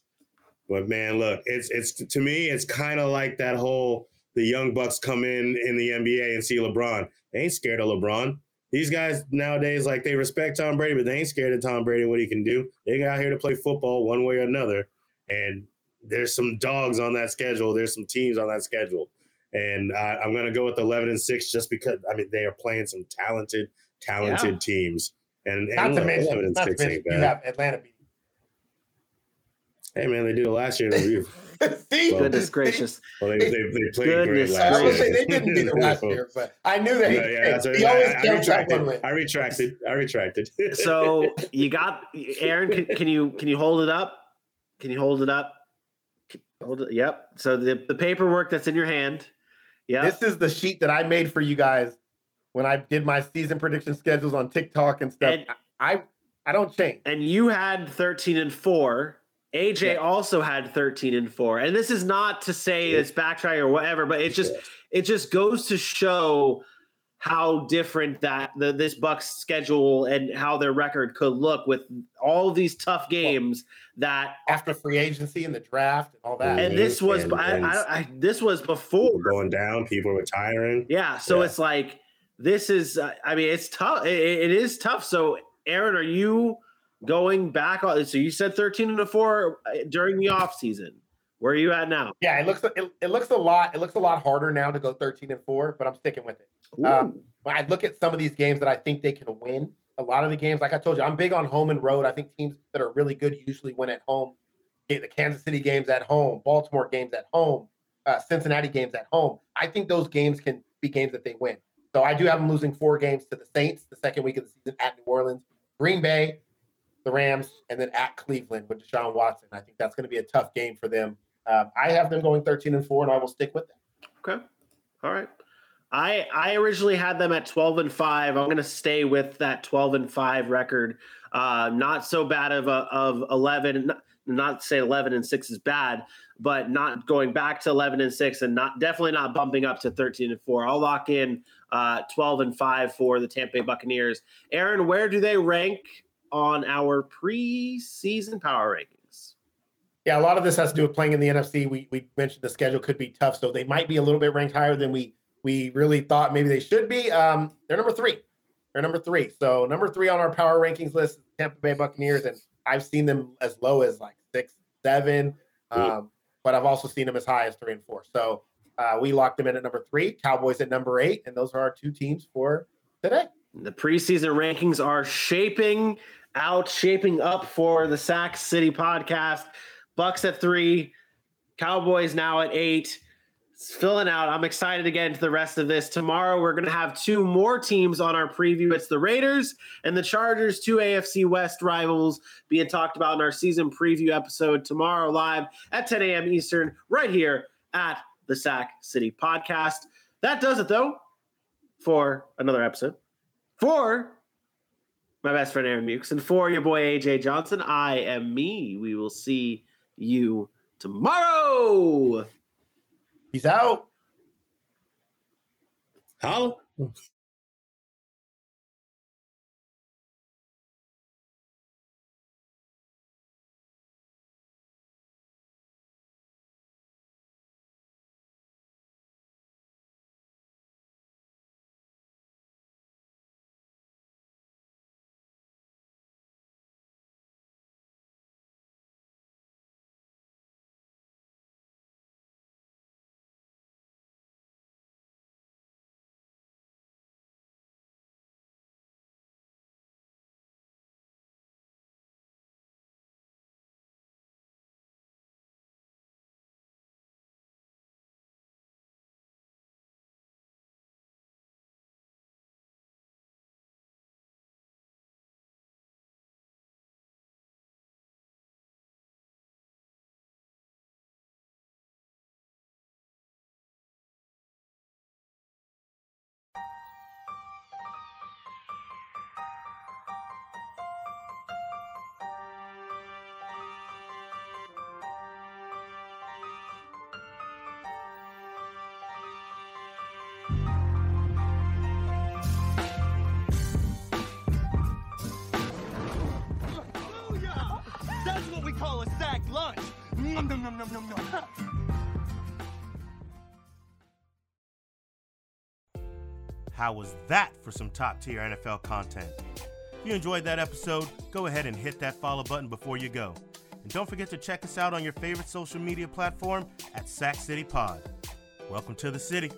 but man, look, it's it's to me, it's kind of like that whole the young bucks come in in the NBA and see LeBron. They ain't scared of LeBron. These guys nowadays, like they respect Tom Brady, but they ain't scared of Tom Brady and what he can do. They got here to play football one way or another, and there's some dogs on that schedule. There's some teams on that schedule, and uh, I'm going to go with 11 and six just because I mean they are playing some talented, talented yeah. teams. And, not and to mention, 11 and six ain't bad. you have Atlanta beating. Hey man, they did it last year in <laughs> review. See, so, goodness gracious. Well, they, they, they played goodness great last year. Say, they didn't beat it last <laughs> year, but I knew that. Yeah, yeah, that's he always I, I, retracted. I retracted. I <laughs> retracted. so you got Aaron. Can, can you can you hold it up? Can you hold it up? Hold it. Yep. So the, the paperwork that's in your hand. Yeah. This is the sheet that I made for you guys when I did my season prediction schedules on TikTok and stuff. And, I I don't change. And you had 13 and 4. AJ yeah. also had 13 and 4. And this is not to say yeah. it's backtrack or whatever, but it just it just goes to show how different that the, this Bucs schedule and how their record could look with all these tough games that after free agency and the draft and all that. And this was and, and I, I, I, this was before going down, people retiring. Yeah, so yeah. it's like this is. Uh, I mean, it's tough. It, it is tough. So, Aaron, are you going back? On so you said thirteen and a four uh, during the off season. Where are you at now? Yeah, it looks it, it looks a lot. It looks a lot harder now to go thirteen and four, but I'm sticking with it. Um, when I look at some of these games that I think they can win, a lot of the games, like I told you, I'm big on home and road. I think teams that are really good usually win at home. The Kansas City games at home, Baltimore games at home, uh, Cincinnati games at home. I think those games can be games that they win. So I do have them losing four games to the Saints the second week of the season at New Orleans, Green Bay, the Rams, and then at Cleveland with Deshaun Watson. I think that's going to be a tough game for them. Um, I have them going 13 and four, and I will stick with them. Okay. All right. I I originally had them at 12 and 5. I'm going to stay with that 12 and 5 record. Uh, not so bad of a, of 11 not, to say 11 and 6 is bad, but not going back to 11 and 6 and not definitely not bumping up to 13 and 4. I'll lock in uh, 12 and 5 for the Tampa Bay Buccaneers. Aaron, where do they rank on our preseason power rankings. Yeah, a lot of this has to do with playing in the NFC. We we mentioned the schedule could be tough, so they might be a little bit ranked higher than we we really thought maybe they should be. Um, they're number three. They're number three. So number three on our power rankings list, Tampa Bay Buccaneers, and I've seen them as low as like six, seven, um, but I've also seen them as high as three and four. So uh, we locked them in at number three, Cowboys at number eight, and those are our two teams for today. The preseason rankings are shaping out, shaping up for the Sack City podcast. Bucs at three, Cowboys now at eight. It's filling out. I'm excited to get into the rest of this. Tomorrow, we're going to have two more teams on our preview. It's the Raiders and the Chargers, two AFC West rivals being talked about in our season preview episode tomorrow, live at 10 a.m. Eastern, right here at the Sack City Podcast. That does it, though, for another episode. For my best friend Aaron Mukes and for your boy AJ Johnson, I am me. We will see you tomorrow. Peace out. How? Nom, nom, nom, nom, nom, nom. <laughs> How was that for some top tier NFL content? If you enjoyed that episode, go ahead and hit that follow button before you go. And don't forget to check us out on your favorite social media platform at Sack City Pod. Welcome to the city.